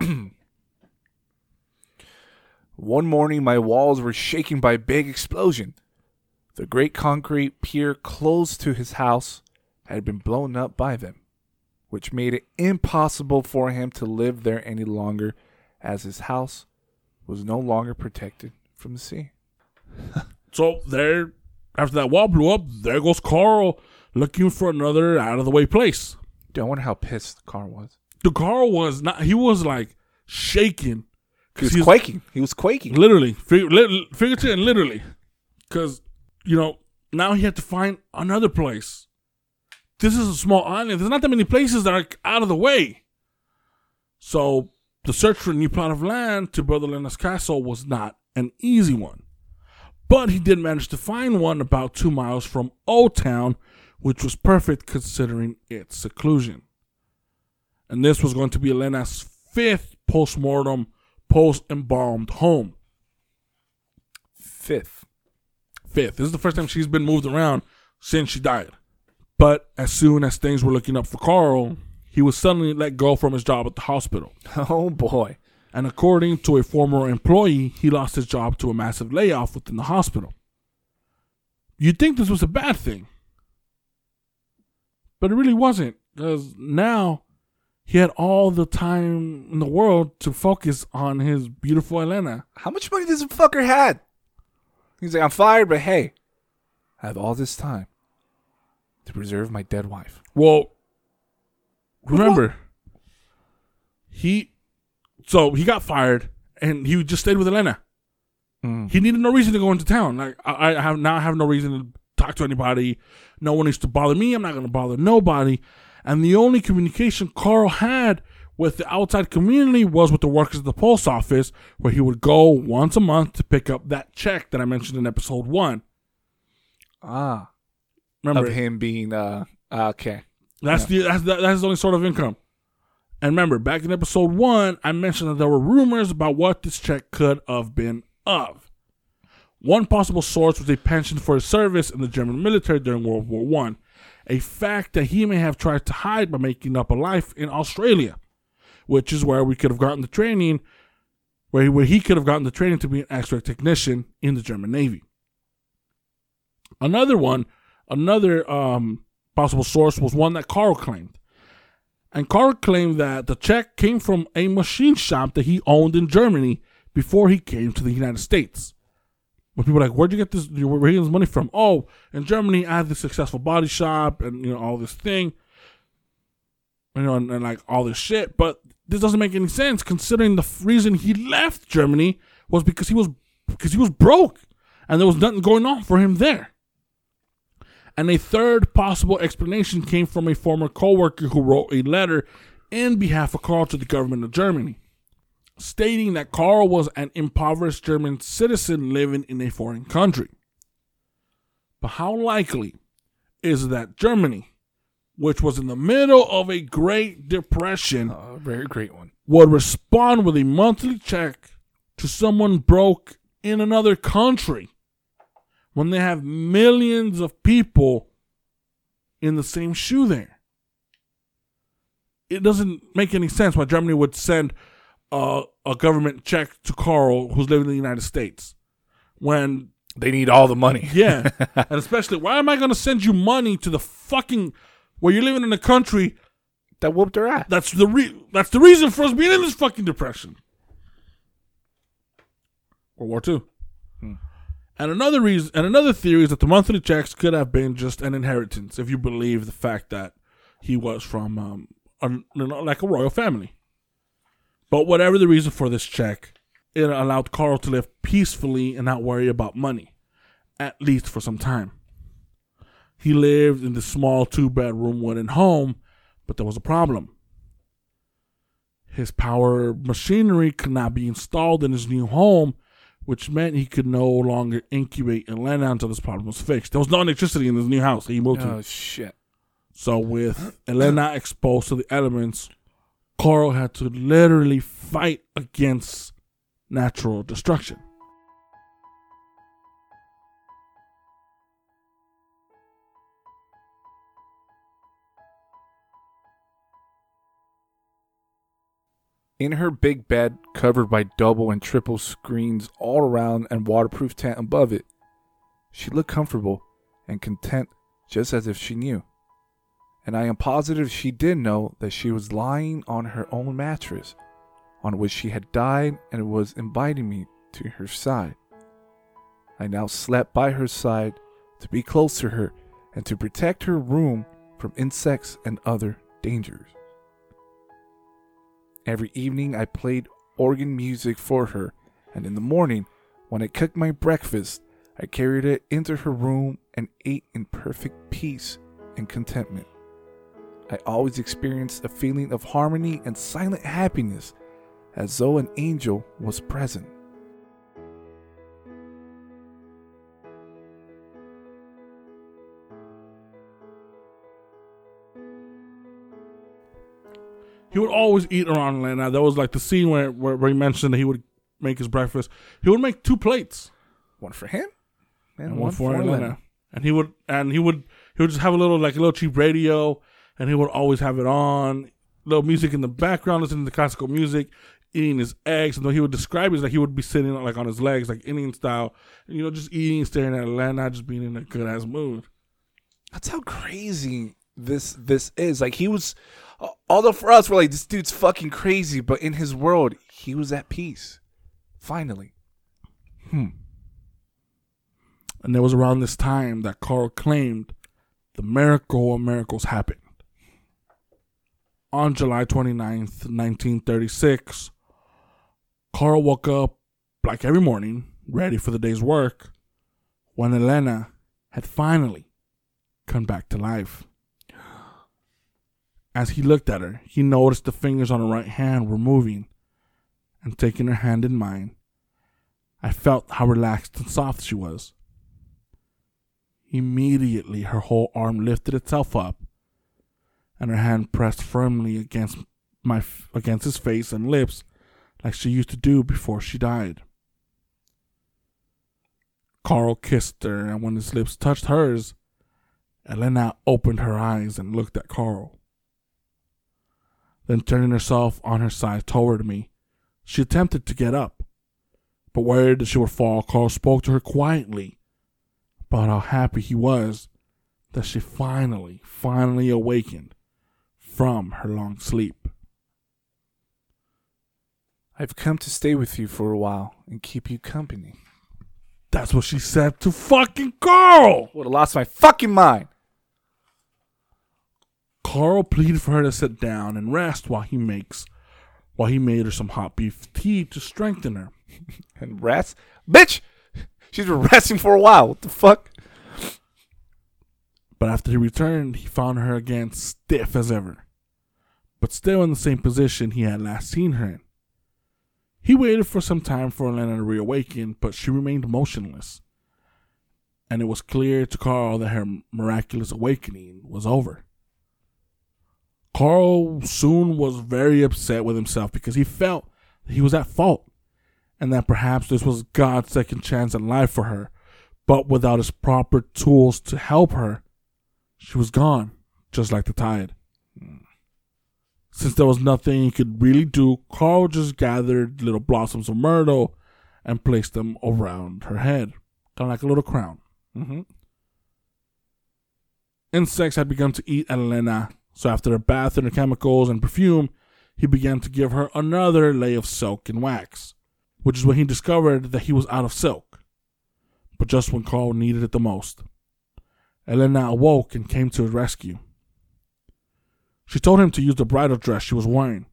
One morning, my walls were shaken by a big explosion. The great concrete pier close to his house had been blown up by them, which made it impossible for him to live there any longer, as his house was no longer protected from the sea. So there, after that wall blew up, there goes Carl looking for another out of the way place. Dude, I wonder how pissed Carl was. The Carl was not. He was like shaking. He was quaking. He was quaking. Literally, fig- li- figuratively and literally, because you know now he had to find another place. This is a small island. There's not that many places that are out of the way. So the search for a new plot of land to build Elena's castle was not an easy one, but he did manage to find one about two miles from Old Town, which was perfect considering its seclusion. And this was going to be Elena's fifth post-mortem post-embalmed home. Fifth. fifth. This is the first time she's been moved around since she died. But as soon as things were looking up for Carl, he was suddenly let go from his job at the hospital. Oh boy. And according to a former employee, he lost his job to a massive layoff within the hospital. You'd think this was a bad thing. But it really wasn't, because now he had all the time in the world to focus on his beautiful Elena. How much money does a fucker had? He's like, I'm fired, but hey, I have all this time to preserve my dead wife. Well, remember, he so he got fired and he just stayed with Elena. Mm. He needed no reason to go into town. Like I, I have now I have no reason to talk to anybody. No one needs to bother me. I'm not going to bother nobody. And the only communication Carl had with the outside community was with the workers at the post office, where he would go once a month to pick up that check that I mentioned in episode one. Ah. Remember, Of him being, uh, okay. That's the that's that's his only sort of income. And remember, back in episode one, I mentioned that there were rumors about what this check could have been of. One possible source was a pension for his service in the German military during World War One, a fact that he may have tried to hide by making up a life in Australia, which is where we could have gotten the training, where he, where he could have gotten the training to be an X-ray technician in the German Navy. Another one, another um, possible source was one that Carl claimed. And Carl claimed that the check came from a machine shop that he owned in Germany before he came to the United States. When people are like, where'd you get this? Are this money from? Oh, in Germany, I had this successful body shop and you know all this thing, you know, and, and like all this shit. But this doesn't make any sense considering the reason he left Germany was because he was because he was broke and there was nothing going on for him there. And a third possible explanation came from a former coworker who wrote a letter in behalf of Carl to the government of Germany, stating that Carl was an impoverished German citizen living in a foreign country. But how likely is that Germany, which was in the middle of a Great Depression, uh, A very great one. would respond with a monthly check to someone broke in another country when they have millions of people in the same shoe there. It doesn't make any sense why Germany would send a, a government check to Carl who's living in the United States when They need all the money. yeah, and especially why am I going to send you money to the fucking where you're living in a country That whooped her ass. that's the re- that's the reason for us being in this fucking depression. World War Two. And another reason, and another theory is that the monthly checks could have been just an inheritance, if you believe the fact that he was from um, a, like a royal family. But whatever the reason for this check, it allowed Carl to live peacefully and not worry about money, at least for some time. He lived in the small two bedroom wooden home, but there was a problem. His power machinery could not be installed in his new home, which meant he could no longer incubate Elena until this problem was fixed. There was no electricity in his new house that he moved Oh to. shit. So with Elena exposed to the elements, Carl had to literally fight against natural destruction. In her big bed, covered by double and triple screens all around and waterproof tent above it, she looked comfortable and content just as if she knew. And I am positive she did know that she was lying on her own mattress, on which she had died and was inviting me to her side. I now slept by her side to be close to her and to protect her room from insects and other dangers. Every evening I played organ music for her, and in the morning, when I cooked my breakfast, I carried it into her room and ate in perfect peace and contentment. I always experienced a feeling of harmony and silent happiness as though an angel was present. He would always eat around Elena. That was like the scene where, where, where he mentioned that he would make his breakfast. He would make two plates. One for him and, and one, for Elena. And he would and he would he would just have a little like a little cheap radio and he would always have it on, little music in the background, listening to classical music, eating his eggs. And though he would describe it as like he would be sitting like on his legs, like Indian style, and, you know, just eating, staring at Elena, just being in a good ass mood. That's how crazy this this is. Like he was, although for us we're like this dude's fucking crazy, but in his world he was at peace. Finally. Hmm. And it was around this time that Carl claimed the miracle of miracles happened. On July 29th, 1936, Carl woke up like every morning, ready for the day's work, when Elena had finally come back to life. As he looked at her, he noticed the fingers on her right hand were moving, and taking her hand in mine, I felt how relaxed and soft she was. Immediately, her whole arm lifted itself up, and her hand pressed firmly against my against his face and lips, like she used to do before she died. Carl kissed her, and when his lips touched hers, Elena opened her eyes and looked at Carl. Then, turning herself on her side toward me, she attempted to get up. But worried that she would fall, Carl spoke to her quietly about how happy he was that she finally, finally awakened from her long sleep. I've come to stay with you for a while and keep you company. That's what she said to fucking Carl. Would have lost my fucking mind. Carl pleaded for her to sit down and rest while he makes while he made her some hot beef tea to strengthen her. and rest? Bitch! She's been resting for a while. What the fuck? But after he returned, he found her again stiff as ever, but still in the same position he had last seen her in. He waited for some time for Elena to reawaken, but she remained motionless. And it was clear to Carl that her miraculous awakening was over. Carl soon was very upset with himself because he felt he was at fault and that perhaps this was God's second chance in life for her. But without his proper tools to help her, she was gone, just like the tide. Since there was nothing he could really do, Carl just gathered little blossoms of myrtle and placed them around her head, kind of like a little crown. Mm-hmm. Insects had begun to eat Elena, so after a bath in her chemicals and perfume, he began to give her another lay of silk and wax, which is when he discovered that he was out of silk, but just when Carl needed it the most. Elena awoke and came to his rescue. She told him to use the bridal dress she was wearing.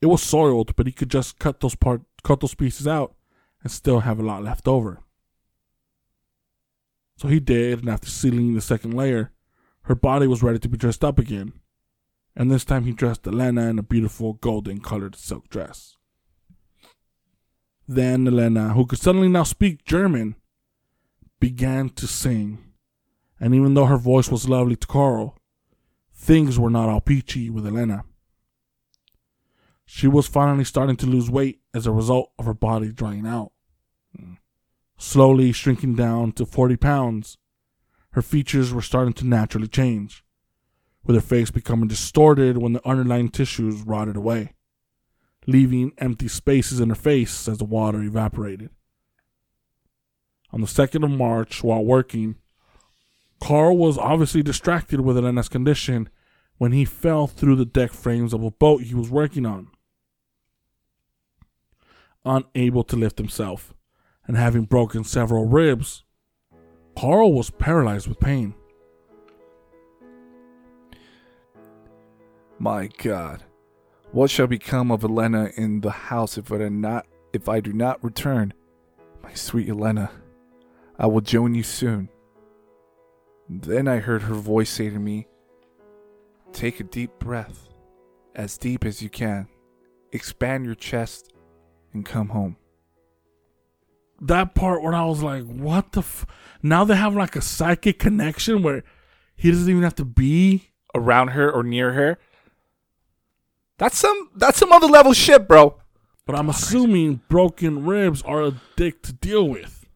It was soiled, but he could just cut those part cut those pieces out and still have a lot left over. So he did, and after sealing the second layer, her body was ready to be dressed up again. And this time he dressed Elena in a beautiful golden colored silk dress. Then Elena, who could suddenly now speak German, began to sing. And even though her voice was lovely to Carl, things were not all peachy with Elena. She was finally starting to lose weight as a result of her body drying out. Hmm. Slowly shrinking down to 40 pounds, her features were starting to naturally change, with her face becoming distorted when the underlying tissues rotted away. leaving empty spaces in her face as the water evaporated. On the 2nd of March, while working, Carl was obviously distracted with Elena's condition when he fell through the deck frames of a boat he was working on. Unable to lift himself and having broken several ribs, Carl was paralyzed with pain. My God, what shall become of Elena in the house if I do not if I do not return? My sweet Elena, I will join you soon. Then I heard her voice say to me, Take a deep breath, as deep as you can. Expand your chest and come home. That part where I was like, what the f-? Now they have like a psychic connection where he doesn't even have to be. Around her or near her. That's some that's some other level shit, bro. But I'm assuming broken ribs are a dick to deal with.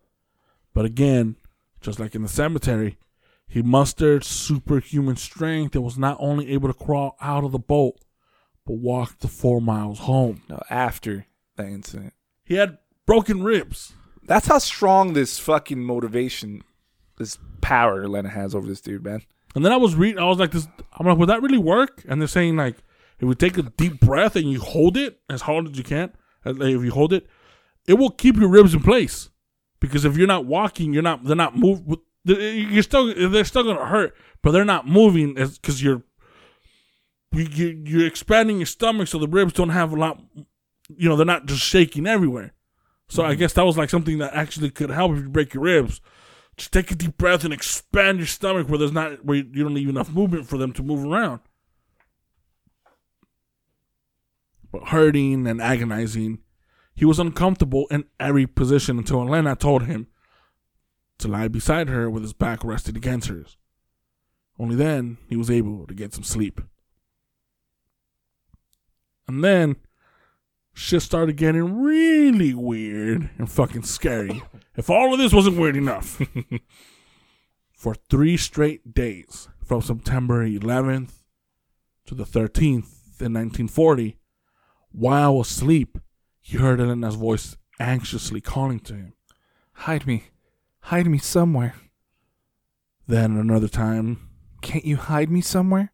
But again, just like in the cemetery, he mustered superhuman strength and was not only able to crawl out of the boat, but walk the four miles home. No, after that incident. He had broken ribs. That's how strong this fucking motivation, this power Elena has over this dude, man. And then I was reading, I was like, "This, I'm like, would that really work?" And they're saying like, if we take a deep breath and you hold it as hard as you can, if you hold it, it will keep your ribs in place. Because if you're not walking, you're not, they're not move. You're still, they're still gonna hurt, but they're not moving because you're, you, you- you're expanding your stomach so the ribs don't have a lot. You know, they're not just shaking everywhere. So I mm-hmm. guess that was like something that actually could help if you break your ribs. Just take a deep breath and expand your stomach where there's not where you don't leave enough movement for them to move around. But hurting and agonizing, he was uncomfortable in every position until Elena told him to lie beside her with his back rested against hers. Only then he was able to get some sleep. And then shit started getting really weird and fucking scary. If all of this wasn't weird enough. For three straight days, from September 11th to the 13th in 1940, while asleep, he heard Elena's voice anxiously calling to him. Hide me. Hide me somewhere. Then another time, Can't you hide me somewhere?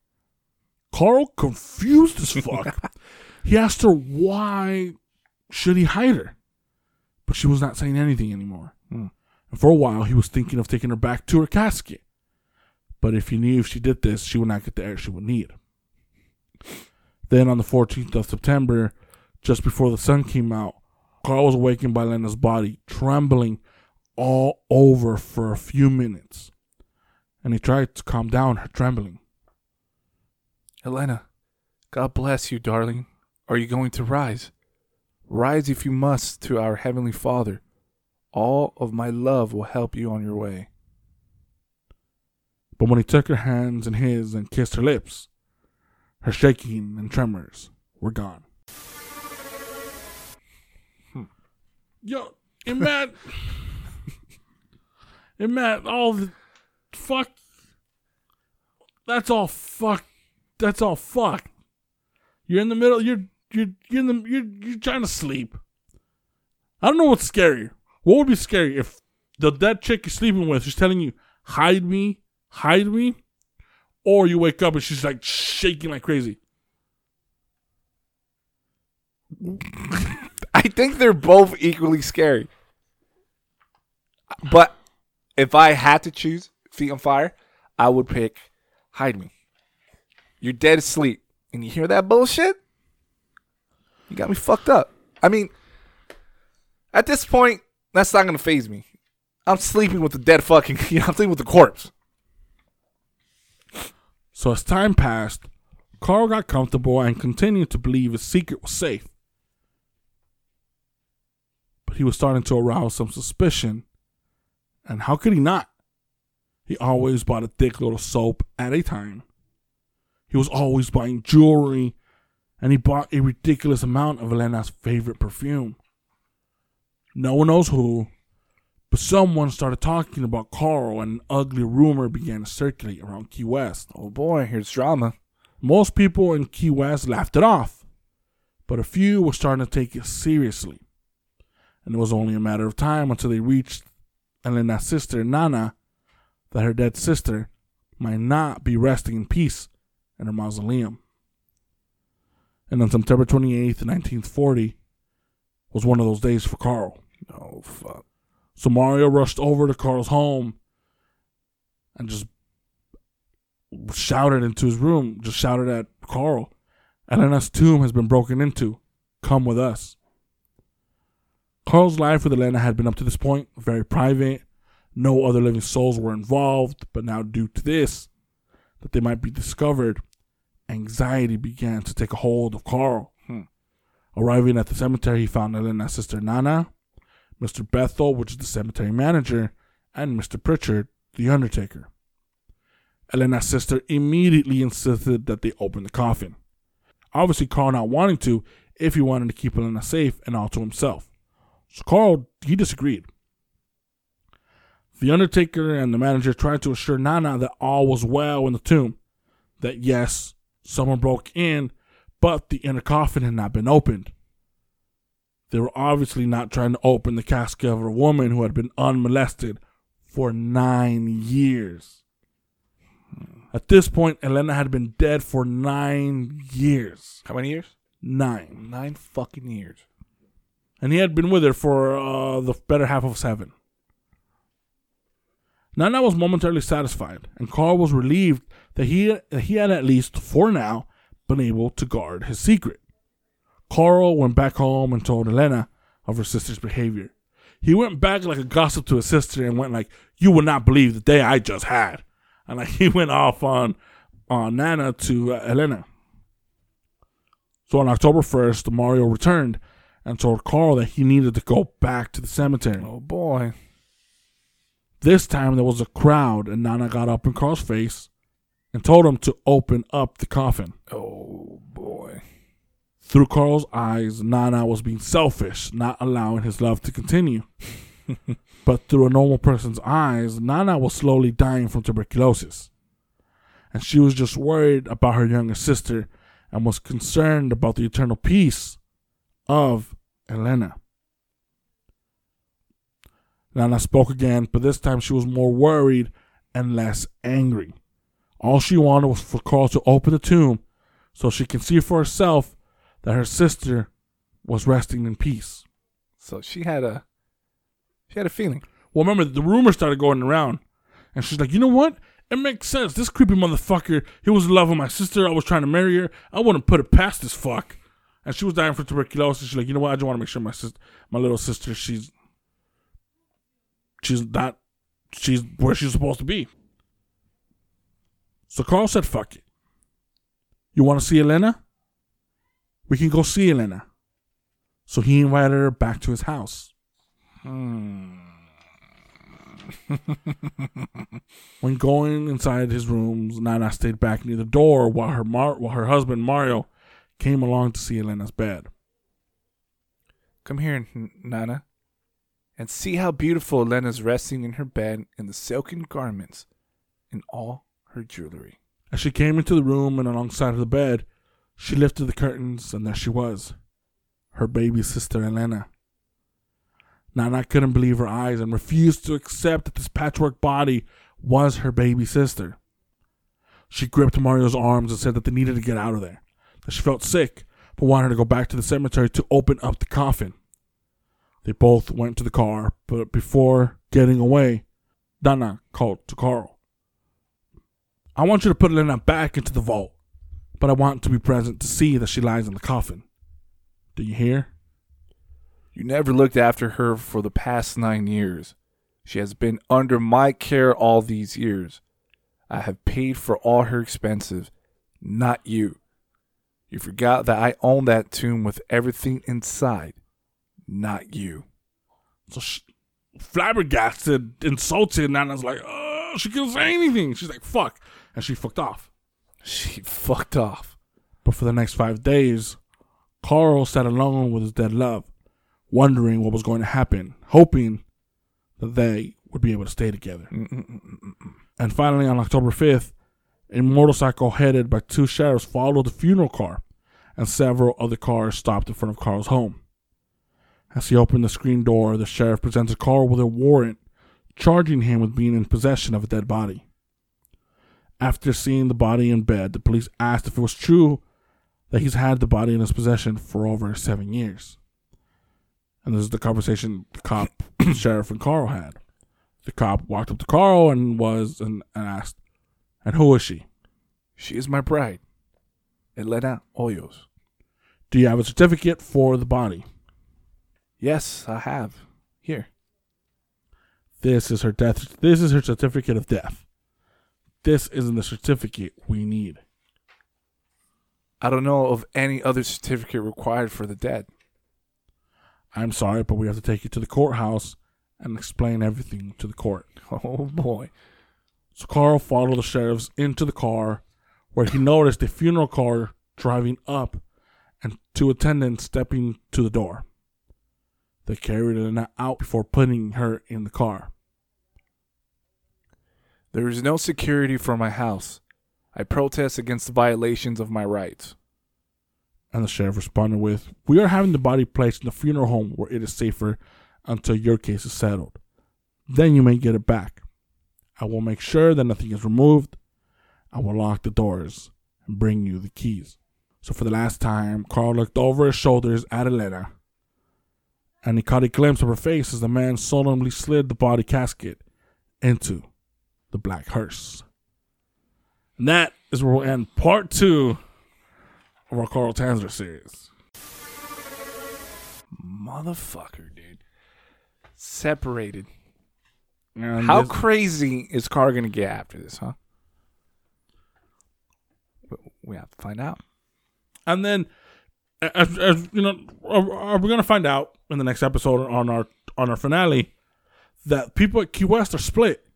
Carl, confused as fuck, he asked her why should he hide her, but she was not saying anything anymore. Hmm. And for a while, he was thinking of taking her back to her casket, but if he knew if she did this, she would not get the air she would need. Then on the 14th of September, just before the sun came out, Carl was awakened by Lena's body trembling all over for a few minutes, and he tried to calm down her trembling. Elena, God bless you, darling. Are you going to rise? Rise if you must to our Heavenly Father. All of my love will help you on your way. But when he took her hands in his and kissed her lips, her shaking and tremors were gone. Hmm. Yo, and And Matt, all the fuck, that's all fuck, that's all fuck. You're in the middle. You're you're you're in the you're you're trying to sleep. I don't know what's scarier. What would be scary if the that chick you're sleeping with is telling you hide me, hide me, or you wake up and she's like shaking like crazy. I think they're both equally scary. But if I had to choose Feet on Fire, I would pick Hide Me. You're dead asleep, and you hear that bullshit? You got me fucked up. I mean, at this point, that's not gonna phase me. I'm sleeping with the dead fucking. You know, I'm sleeping with the corpse. So as time passed, Carl got comfortable and continued to believe his secret was safe. But he was starting to arouse some suspicion. And how could he not? He always bought a thick little soap at a time. He was always buying jewelry, and he bought a ridiculous amount of Elena's favorite perfume. No one knows who, but someone started talking about Carl, and an ugly rumor began to circulate around Key West. Oh boy, here's drama. Most people in Key West laughed it off, but a few were starting to take it seriously. And it was only a matter of time until they reached Elena's sister, Nana, that her dead sister might not be resting in peace in her mausoleum. And on September 28th, 1940, was one of those days for Carl. Oh fuck. So Mario rushed over to Carl's home and just shouted into his room, just shouted at Carl, Elena's tomb has been broken into. Come with us. Carl's life with Elena had been up to this point very private. No other living souls were involved, but now due to this, that they might be discovered, anxiety began to take a hold of Carl. Hmm. Arriving at the cemetery, he found Elena's sister Nana, Mr. Bethel, which is the cemetery manager, and Mr. Pritchard, the undertaker. Elena's sister immediately insisted that they open the coffin. Obviously, Carl not wanting to, if he wanted to keep Elena safe and all to himself. So Carl, he disagreed. The undertaker and the manager tried to assure Nana that all was well in the tomb. That yes, someone broke in, but the inner coffin had not been opened. They were obviously not trying to open the casket of a woman who had been unmolested for nine years. At this point, Elena had been dead for nine years. How many years? Nine. Nine fucking years. And he had been with her for uh, the better half of seven. Nana was momentarily satisfied, and Carl was relieved that he, that he had at least, for now, been able to guard his secret. Carl went back home and told Elena of her sister's behavior. He went back like a gossip to his sister and went like, "You will not believe the day I just had," and like he went off on on Nana to uh, Elena. So on October first, Mario returned and told Carl that he needed to go back to the cemetery. Oh boy. This time there was a crowd, and Nana got up in Carl's face and told him to open up the coffin. Oh boy. Through Carl's eyes, Nana was being selfish, not allowing his love to continue. but through a normal person's eyes, Nana was slowly dying from tuberculosis. And she was just worried about her younger sister and was concerned about the eternal peace of Elena. Nana spoke again, but this time she was more worried and less angry. All she wanted was for Carl to open the tomb so she can see for herself that her sister was resting in peace. So she had a she had a feeling. Well, remember, the rumors started going around, and she's like, you know what? It makes sense. This creepy motherfucker, he was in love with my sister. I was trying to marry her. I wouldn't put it past this fuck. And she was dying from tuberculosis. She's like, you know what? I just want to make sure my sister, my little sister, she's, she's not, she's where she's supposed to be. So Carl said, fuck it. You want to see Elena? We can go see Elena. So he invited her back to his house. Hmm. when going inside his rooms, Nana stayed back near the door while her Mar- while her husband Mario came along to see Elena's bed. Come here, Nana, and see how beautiful Elena's resting in her bed in the silken garments and all her jewelry. As she came into the room and alongside of the bed, she lifted the curtains and there she was, her baby sister Elena. Nana couldn't believe her eyes and refused to accept that this patchwork body was her baby sister. She gripped Mario's arms and said that they needed to get out of there, that she felt sick, but wanted to go back to the cemetery to open up the coffin. They both went to the car, but before getting away, Nana called to Carl. I want you to put Elena back into the vault, but I want to be present to see that she lies in the coffin. Do you hear? You never looked after her for the past nine years. She has been under my care all these years. I have paid for all her expenses, not you. You forgot that I own that tomb with everything inside, not you. So she, flabbergasted, insulted, and Nana's like, oh, she couldn't say anything. She's like, fuck. And she fucked off. She fucked off. But for the next five days, Carl sat alone with his dead love, wondering what was going to happen, hoping that they would be able to stay together. And finally, on October 5th, a motorcycle headed by two sheriffs followed the funeral car and several other cars stopped in front of Carl's home. As he opened the screen door, the sheriff presented Carl with a warrant charging him with being in possession of a dead body. After seeing the body in bed, the police asked if it was true that he's had the body in his possession for over seven years. And this is the conversation the cop, sheriff, and Carl had. The cop walked up to Carl and was and, and asked, "And who is she? She is my bride. Elena Hoyos. Do you have a certificate for the body? Yes, I have. Here. This is her death. This is her certificate of death. This isn't the certificate we need." I don't know of any other certificate required for the dead. I'm sorry, but we have to take you to the courthouse and explain everything to the court. Oh boy. So Carl followed the sheriffs into the car, where he noticed a funeral car driving up and two attendants stepping to the door. They carried her out before putting her in the car. There is no security for my house. I protest against the violations of my rights. And the sheriff responded with, We are having the body placed in the funeral home where it is safer until your case is settled. Then you may get it back. I will make sure that nothing is removed. I will lock the doors and bring you the keys. So for the last time, Carl looked over his shoulders at Elena, and he caught a glimpse of her face as the man solemnly slid the body casket into the black hearse. And that is where we'll end part two of our Carl Tanzler series. Motherfucker, dude. Separated. And How this- crazy is Carl gonna get after this, huh? We have to find out. and then, as, as you know, are, are we gonna find out in the next episode on our on our finale that people at Key West are split.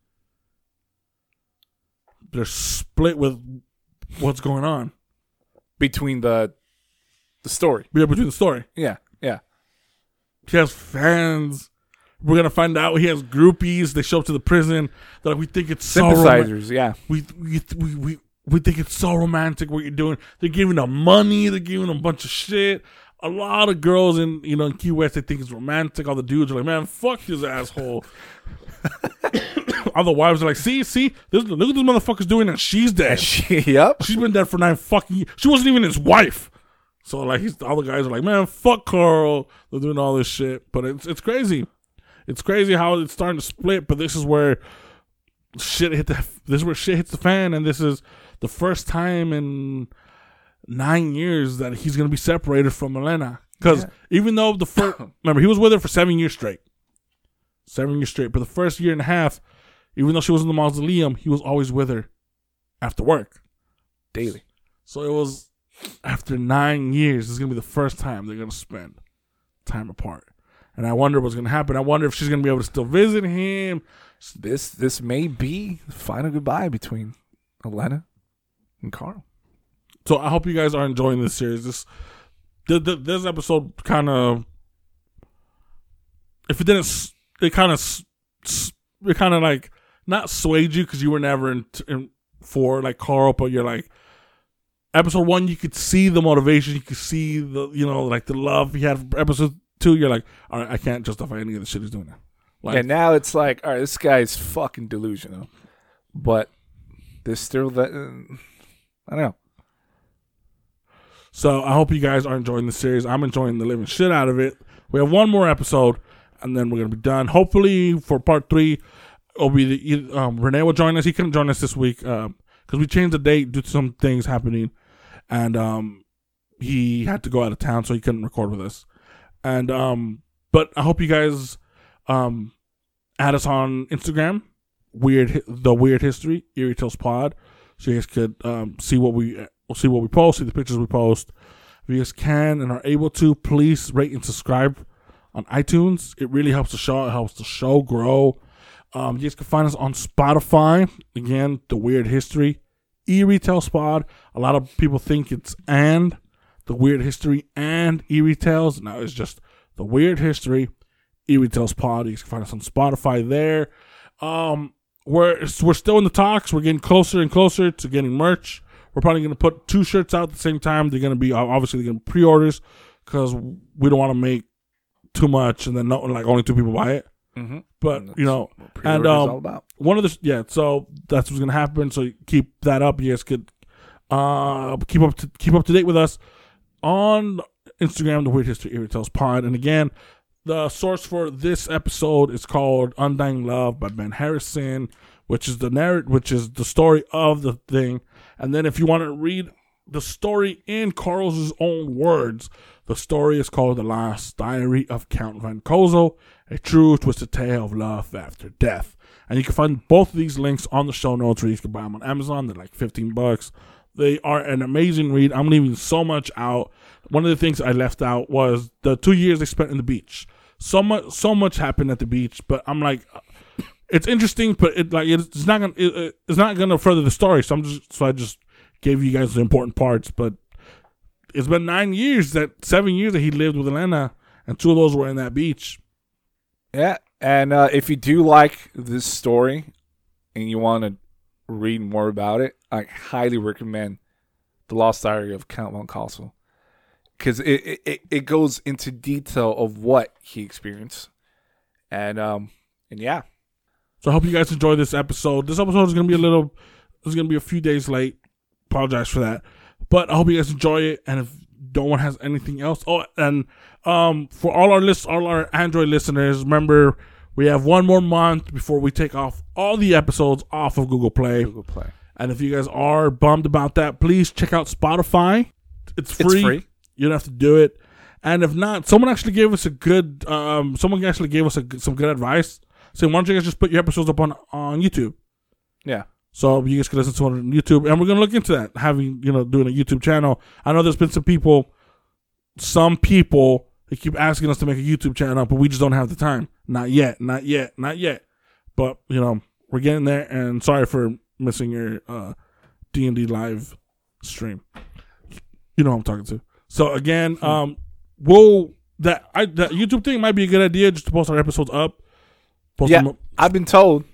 They're split with what's going on Between the the story. Yeah, between the story. Yeah, yeah. He has fans. We're gonna find out he has groupies. They show up to the prison. They're like, we think it's so romantic. Sympathizers, yeah. we we we we we think it's so romantic what you're doing. They're giving them money. They're giving them a bunch of shit. A lot of girls in you know in Key West they think it's romantic. All the dudes are like, man, fuck this asshole. All the wives are like, see, see, this, look what this motherfucker's doing, and she's dead. yep. She's been dead for nine fucking years. She wasn't even his wife. So like, he's all the guys are like, man, fuck Carl. They're doing all this shit, but it's it's crazy. It's crazy how it's starting to split. But this is where shit hit the. This is where shit hits the fan, and this is the first time in nine years that he's gonna be separated from Elena. Because Yeah. even though the first, remember he was with her for seven years straight, seven years straight. But the first year and a half, even though she was in the mausoleum, he was always with her after work. Daily. So it was after nine years. This is gonna be the first time they're gonna spend time apart, and I wonder what's gonna happen. I wonder if she's gonna be able to still visit him. This this may be the final goodbye between Elena and Carl. So I hope you guys are enjoying this series. This th- th- this episode kind of, if it didn't, it kind of, it kind of like not swayed you because you were never in, in for like Carl, but you're like episode one, you could see the motivation, you could see the you know like the love he had. Episode two, you're like, all right, I can't justify any of the shit he's doing now. Like, and now it's like, all right, this guy's fucking delusional, but there's still that. Uh, I don't know. So I hope you guys are enjoying the series. I'm enjoying the living shit out of it. We have one more episode, and then we're gonna be done. Hopefully for part three, it'll be the, um, Renee will join us. He couldn't join us this week because we changed the date due to some things happening, and um, he had to go out of town, so he couldn't record with us. And um, but I hope you guys um, add us on Instagram, weird the weird history Eerie Tales Pod, so you guys could um, see what we see what we post, see the pictures we post. If you guys can and are able to, please rate and subscribe on iTunes. It really helps the show. It helps the show grow. Um, you guys can find us on Spotify. Again, the Weird History, E Retail Spot. A lot of people think it's and the Weird History and E Retails. No, it's just the Weird History, E Retails Pod. You can find us on Spotify there. Um, we're we're still in the talks. We're getting closer and closer to getting merch. We're probably gonna put two shirts out at the same time. They're gonna be obviously they're gonna pre-orders because we don't want to make too much and then not like only two people buy it. Mm-hmm. But you know, and um, one of the yeah, so that's what's gonna happen. So keep that up. You guys could uh keep up to keep up to date with us on Instagram, the Weird History Eerie Tales Pod. And again, the source for this episode is called Undying Love by Ben Harrison, which is the narrative, which is the story of the thing. And then if you want to read the story in Carl's own words, the story is called The Last Diary of Count Van Cosel, a true twisted tale of love after death. And you can find both of these links on the show notes, or you can buy them on Amazon. They're like 15 bucks. They are an amazing read. I'm leaving so much out. One of the things I left out was the two years they spent in the beach. So much, so much happened at the beach, but I'm like, it's interesting, but it like it's not gonna, it, it's not gonna further the story. So I'm just, so I just gave you guys the important parts. But it's been nine years that seven years that he lived with Elena, and two of those were in that beach. Yeah, and uh, if you do like this story and you want to read more about it, I highly recommend The Lost Diary of Count von Cosel because it, it- it goes into detail of what he experienced, and um and yeah, So I hope you guys enjoy this episode. This episode is gonna be a little, it's gonna be a few days late. Apologize for that, but I hope you guys enjoy it. And if no one has anything else, oh, and um, for all our list, all our Android listeners, remember we have one more month before we take off all the episodes off of Google Play. Google Play. And if you guys are bummed about that, please check out Spotify. It's free. It's free. You don't have to do it. And if not, someone actually gave us a good. Um, someone actually gave us a, some good advice. Saying, why don't you guys just put your episodes up on on YouTube? Yeah, So you guys can listen to it on YouTube, and we're gonna look into that. Having you know doing a YouTube channel. I know there's been some people, some people they keep asking us to make a YouTube channel, but we just don't have the time. Not yet. Not yet. Not yet. But you know we're getting there. And sorry for missing your uh D and D live stream. You know who I'm talking to. So again, um, we'll that I that YouTube thing might be a good idea just to post our episodes up. Post yeah. up. I've been told,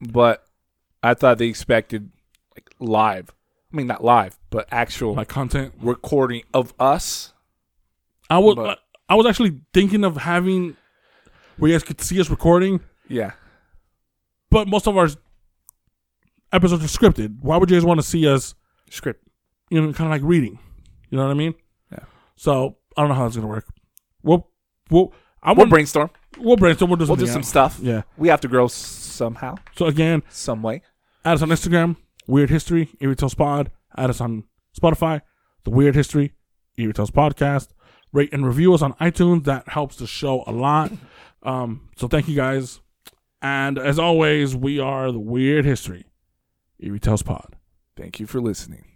but I thought they expected like live. I mean, not live, but actual like content. recording of us. I was But- I was actually thinking of having where you guys could see us recording, Yeah, but most of our episodes are scripted. Why would you guys want to see us, script. you know, kind of like reading? You know what I mean? Yeah. So I don't know how it's gonna work. We'll we'll I We'll want brainstorm. we'll brainstorm. We'll do We'll something do some stuff. Yeah. We have to grow s- somehow, So again, some way. add us on Instagram, Weird History, Eerie Tales Pod. Add us on Spotify, The Weird History, Eerie Tales Podcast. Rate and review us on iTunes. That helps the show a lot. Um, so thank you guys. And as always, we are The Weird History, Tales Pod. Thank you for listening.